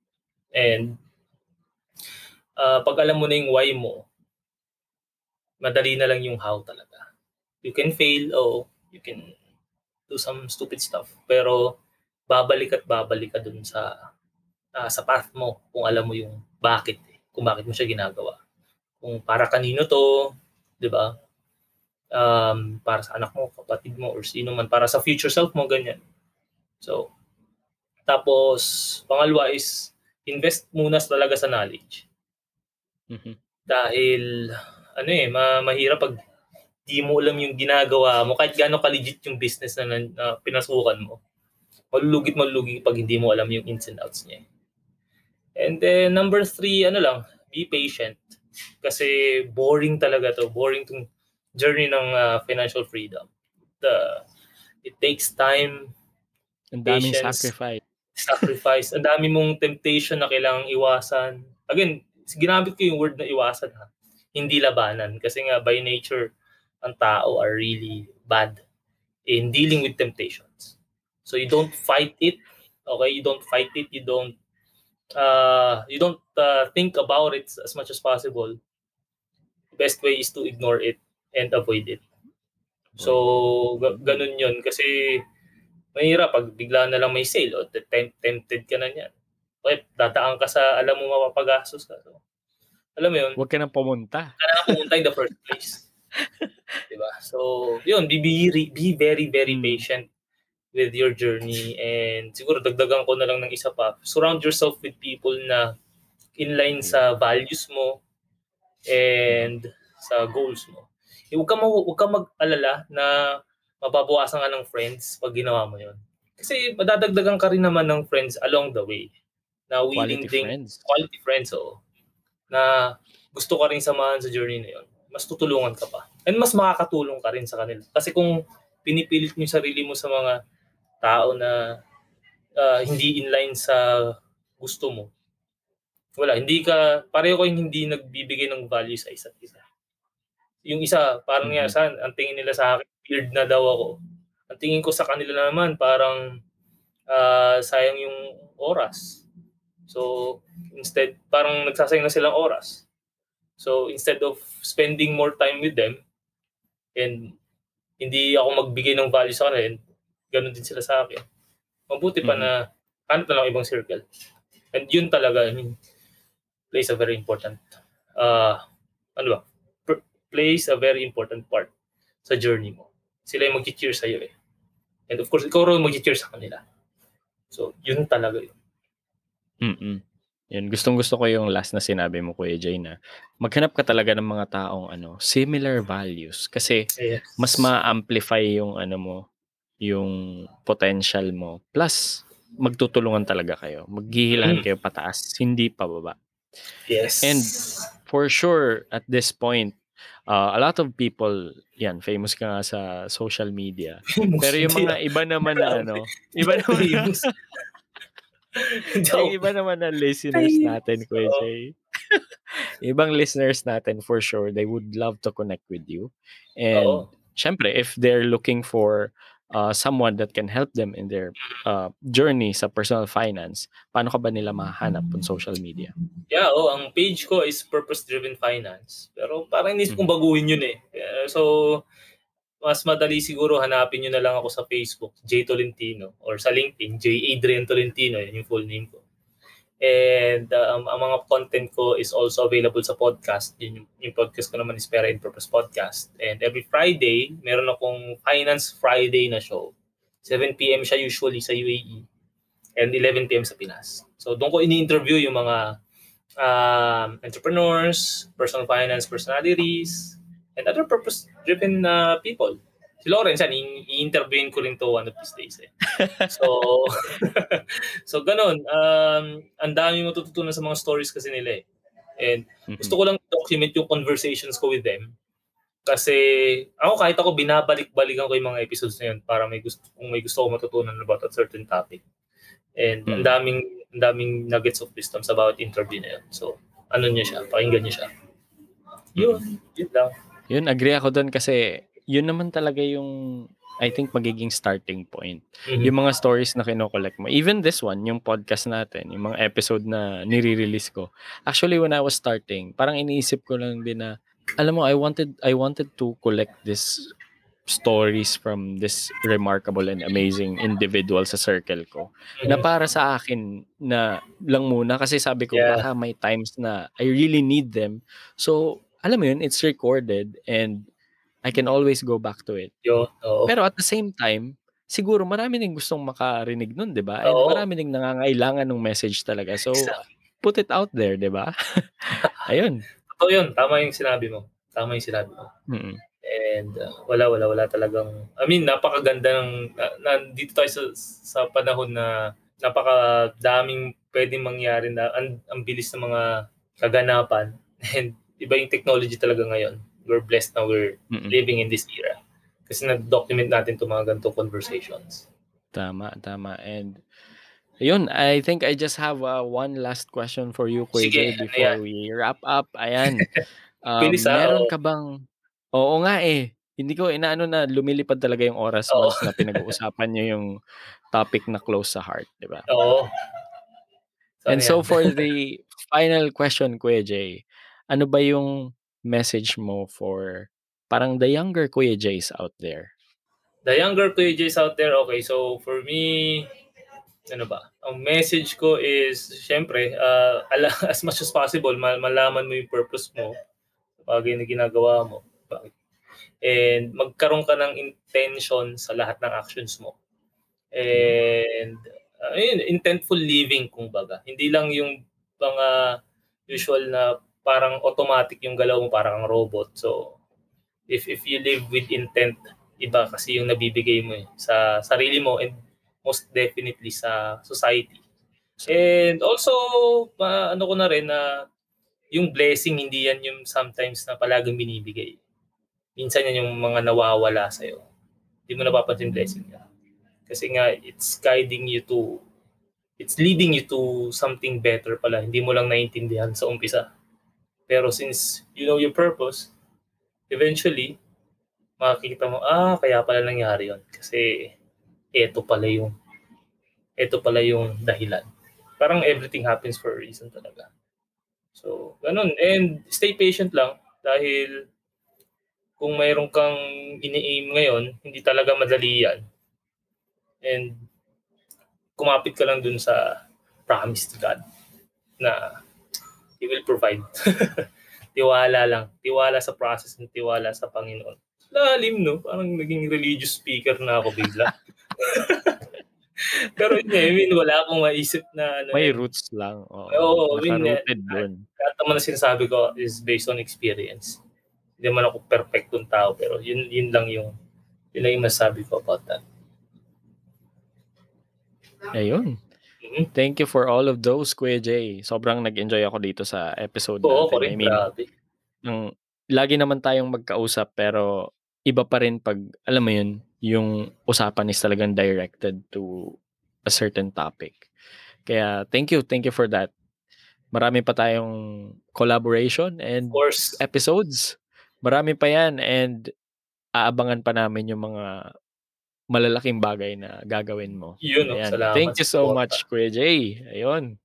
And uh, pag alam mo na yung why mo, madali na lang yung how talaga. You can fail, oh, you can do some stupid stuff. Pero babalik at babalik ka dun sa ah, sa path mo kung alam mo yung bakit, eh, kung bakit mo siya ginagawa. Kung para kanino to, 'di ba? Um, para sa anak mo, kapatid mo, or sino man, para sa future self mo, ganyan. So, tapos, pangalawa is, invest muna talaga sa knowledge. Mhm. Dahil, ano eh, ma mahirap pag di mo alam yung ginagawa mo, kahit gaano ka-legit yung business na, na, na pinasukan mo. Malulugit malulugi pag hindi mo alam yung ins and outs niya. And then, number three, ano lang, be patient. Kasi boring talaga to. Boring tong journey ng uh, financial freedom. The, it takes time, ang daming Patience. sacrifice sacrifice. Ang dami mong temptation na kailangang iwasan. Again, ginamit ko yung word na iwasan ha. Hindi labanan. Kasi nga by nature, ang tao are really bad in dealing with temptations. So you don't fight it. Okay, you don't fight it. You don't uh, you don't uh, think about it as much as possible. Best way is to ignore it and avoid it. So, ga- ganun yun. Kasi, mahirap pag bigla na lang may sale o temp- tempted ka na niyan. Okay, dadaan ka sa alam mo mapapagastos ka. So, alam mo yun, huwag ka nang pumunta ka na pumunta in the first place. diba? So, yun, be, be, be very, very Mm. patient with your journey and siguro dagdagan ko na lang ng isa pa. Surround yourself with people na inline sa values mo and sa goals mo. Eh, huwag ka, ma- huwag ka mag-alala na mababawasan ka ng friends pag ginawa mo yun. Kasi madadagdagan ka rin naman ng friends along the way. Na willing quality ding friends quality friends, oo. Na gusto ka rin samahan sa journey na yun. Mas tutulungan ka pa. And mas makakatulong ka rin sa kanila. Kasi kung pinipilit mo yung sarili mo sa mga tao na ah, hindi inline sa gusto mo, wala, hindi ka, pareho kayong hindi nagbibigay ng value sa isa't isa. Yung isa, parang nga, Mhm. saan, ang tingin nila sa akin, weird na daw ako. Ang tingin ko sa kanila naman, parang ah, sayang yung oras. So, instead, parang nagsasayang na silang oras. So, instead of spending more time with them, and hindi ako magbigay ng value sa kanila, ganun din sila sa akin. Mabuti pa Mhm. na, hanap na lang ibang circle. And yun talaga, I mean, plays a very important, uh, ano ba, per- plays a very important part sa journey mo. Sila yung mag-cheer sa'yo eh. And of course, ikaw rin mag-cheer sa kanila. So, yun talaga yun. Mm. Yun, gustong-gusto ko yung last na sinabi mo, Kuya Jay, na maghanap ka talaga ng mga taong ano, similar values. Kasi Yes. mas ma-amplify yung ano mo, yung potential mo. Plus, magtutulungan talaga kayo. Maghihilahan Mm. kayo pataas, hindi pababa. Yes. And for sure, at this point, uh, a lot of people, yan, famous ka nga sa social media. Pero yung mga iba naman na ano, iba naman na, Famous. yung iba naman na listeners natin, Kuya oo. Jay. ibang listeners natin for sure, they would love to connect with you. And Oo. syempre, if they're looking for uh, someone that can help them in their uh, journey sa personal finance, paano ka ba nila mahanap on social media? Yeah, oh, ang page ko is Purpose Driven Finance. Pero parang inisip kong baguhin yun eh. Uh, So, mas madali siguro hanapin nyo na lang ako sa Facebook, J Tolentino, or sa LinkedIn, J Adrian Tolentino, yun yung full name ko. And um, ang mga content ko is also available sa podcast. Yun yung, yung podcast ko naman is Pera and Purpose Podcast. And every Friday, meron akong Finance Friday na show. 7pm siya usually sa UAE and 11pm sa Pinas. So doon ko ini-interview yung mga um, entrepreneurs, personal finance personalities, and other purpose-driven uh, people. Si Lawrence, yan, i-interviewin ko rin to one of these days. Eh. So, so ganun. Um, ang dami matututunan sa mga stories kasi nila eh. And Mhm. gusto ko lang document yung conversations ko with them. Kasi ako kahit ako binabalik-balikan ko yung mga episodes na yun para may gusto kung may gusto ko matutunan about a certain topic. And ang Mm. daming ang daming nuggets of wisdom sa bawat interview na yun. So, ano niya siya, pakinggan niya siya. Yun, yun lang. Yun, agree ako doon kasi yun naman talaga yung I think magiging starting point. Mhm. Yung mga stories na kinokollect mo. Even this one, yung podcast natin, yung mga episode na nire-release ko. Actually, when I was starting, parang iniisip ko lang din na, alam mo, I wanted I wanted to collect this stories from this remarkable and amazing individual sa circle ko. Na Mhm. para sa akin na lang muna kasi sabi ko Yeah. baka may times na I really need them. So, alam mo yun, it's recorded and I can always go back to it. Yun, oo. Pero at the same time, siguro marami din gustong makarinig nun, 'di ba? And Oo. marami ding nangangailangan ng message talaga. So, Exactly. put it out there, 'di ba? Ayun. Totoo yun, tama yung sinabi mo. Tama yung sinabi mo. Mm. And uh, wala, wala, wala talagang, I mean, napakaganda ng, na, nandito tayo sa, sa panahon na napakadaming pwedeng mangyari na ang, ang bilis ng mga kaganapan. And iba yung technology talaga ngayon. We're blessed na we're Mm-mm. living in this era. Kasi na-document natin itong mga ganitong conversations. Tama, tama. And Ayun, I think I just have uh, one last question for you, Kuya Sige, ano before yan? we wrap up. Ayan. Um, Bilis, meron ka bang... Oo nga eh. Hindi ko inaano na lumilipad talaga yung oras Oo. once na pinag-uusapan nyo yung topic na close sa heart, di ba? Oo. And ano so for the final question, Kuya Jay, ano ba yung message mo for parang the younger Kuya Jays out there? the younger Kuya Jays out there, okay, so for me, ano ba, ang message ko is, syempre, uh, as much as possible, mal- malaman mo yung purpose mo sa bagay na ginagawa mo. And magkaroon ka ng intention sa lahat ng actions mo. And, uh, yun, intentful living, kumbaga. Hindi lang yung mga usual na parang automatic yung galaw mo, parang kang robot. So, if if you live with intent, iba kasi yung nabibigay mo eh, sa sarili mo and most definitely sa society. And also, pa, ano ko na rin na yung blessing, hindi yan yung sometimes na palaging binibigay. Minsan yan yung mga nawawala sa'yo. Hindi mo napapansin blessing niya. Kasi nga, it's guiding you to, it's leading you to something better pala. Hindi mo lang naiintindihan sa umpisa. Pero since you know your purpose, eventually, makikita mo, ah, kaya pala nangyari yon Kasi, eto pala yung, eto pala yung dahilan. Parang everything happens for a reason talaga. So, ganun. And stay patient lang dahil kung mayroon kang ini-aim ngayon, hindi talaga madali yan. And kumapit ka lang dun sa promise to God na He will provide. tiwala lang. Tiwala sa process and tiwala sa Panginoon. Lalim, no? Parang naging religious speaker na ako bigla. Pero yun, eh, I mean, wala akong maisip na ano. May eh. roots lang. Oo, Oo, I mean, Naka-rooted eh, dun. Lahat naman na sinasabi ko is based on experience. Hindi naman ako perfectong tao, pero yun, yun lang yung yun lang yung masabi ko about that. Ayun. Mhm. Thank you for all of those, Kuya Jay. Sobrang nag-enjoy ako dito sa episode Oo, natin. ko I mean, grabe. ng, lagi naman tayong magkausap pero iba pa rin pag, alam mo yun, yung usapan is talagang directed to a certain topic. Kaya thank you, thank you for that. marami pa tayong collaboration and Of course. episodes. Marami pa yan and aabangan pa namin yung mga malalaking bagay na gagawin mo. Yun, Ayan. salamat Thank you so much, Kuya Jay. Ayun.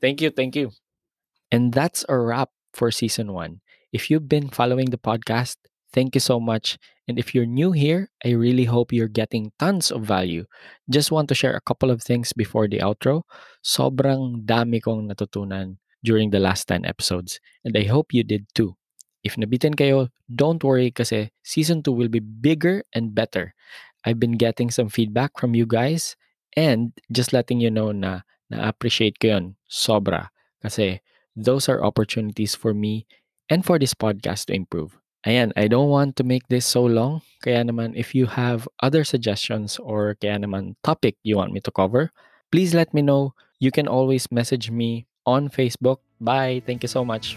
Thank you, thank you. And that's a wrap for season one. If you've been following the podcast, thank you so much. And if you're new here, I really hope you're getting tons of value. Just want to share a couple of things before the outro. Sobrang dami kong natutunan during the last 10 episodes. And I hope you did too. If nabitin kayo, don't worry kasi season 2 will be bigger and better. I've been getting some feedback from you guys and just letting you know na na-appreciate ko yun. Sobra. Kasi those are opportunities for me and for this podcast to improve. Ayan, I don't want to make this so long. Kaya naman, if you have other suggestions or kaya naman topic you want me to cover, please let me know. You can always message me on Facebook. Bye. Thank you so much.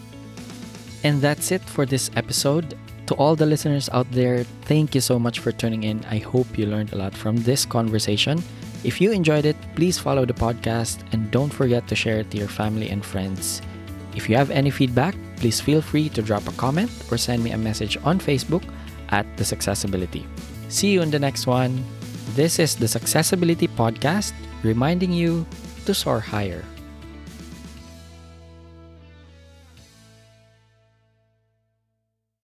And that's it for this episode. To all the listeners out there, thank you so much for tuning in. I hope you learned a lot from this conversation. If you enjoyed it, please follow the podcast and don't forget to share it to your family and friends. If you have any feedback, please feel free to drop a comment or send me a message on Facebook at The Successibility. See you in the next one. This is the Successibility Podcast, reminding you to soar higher.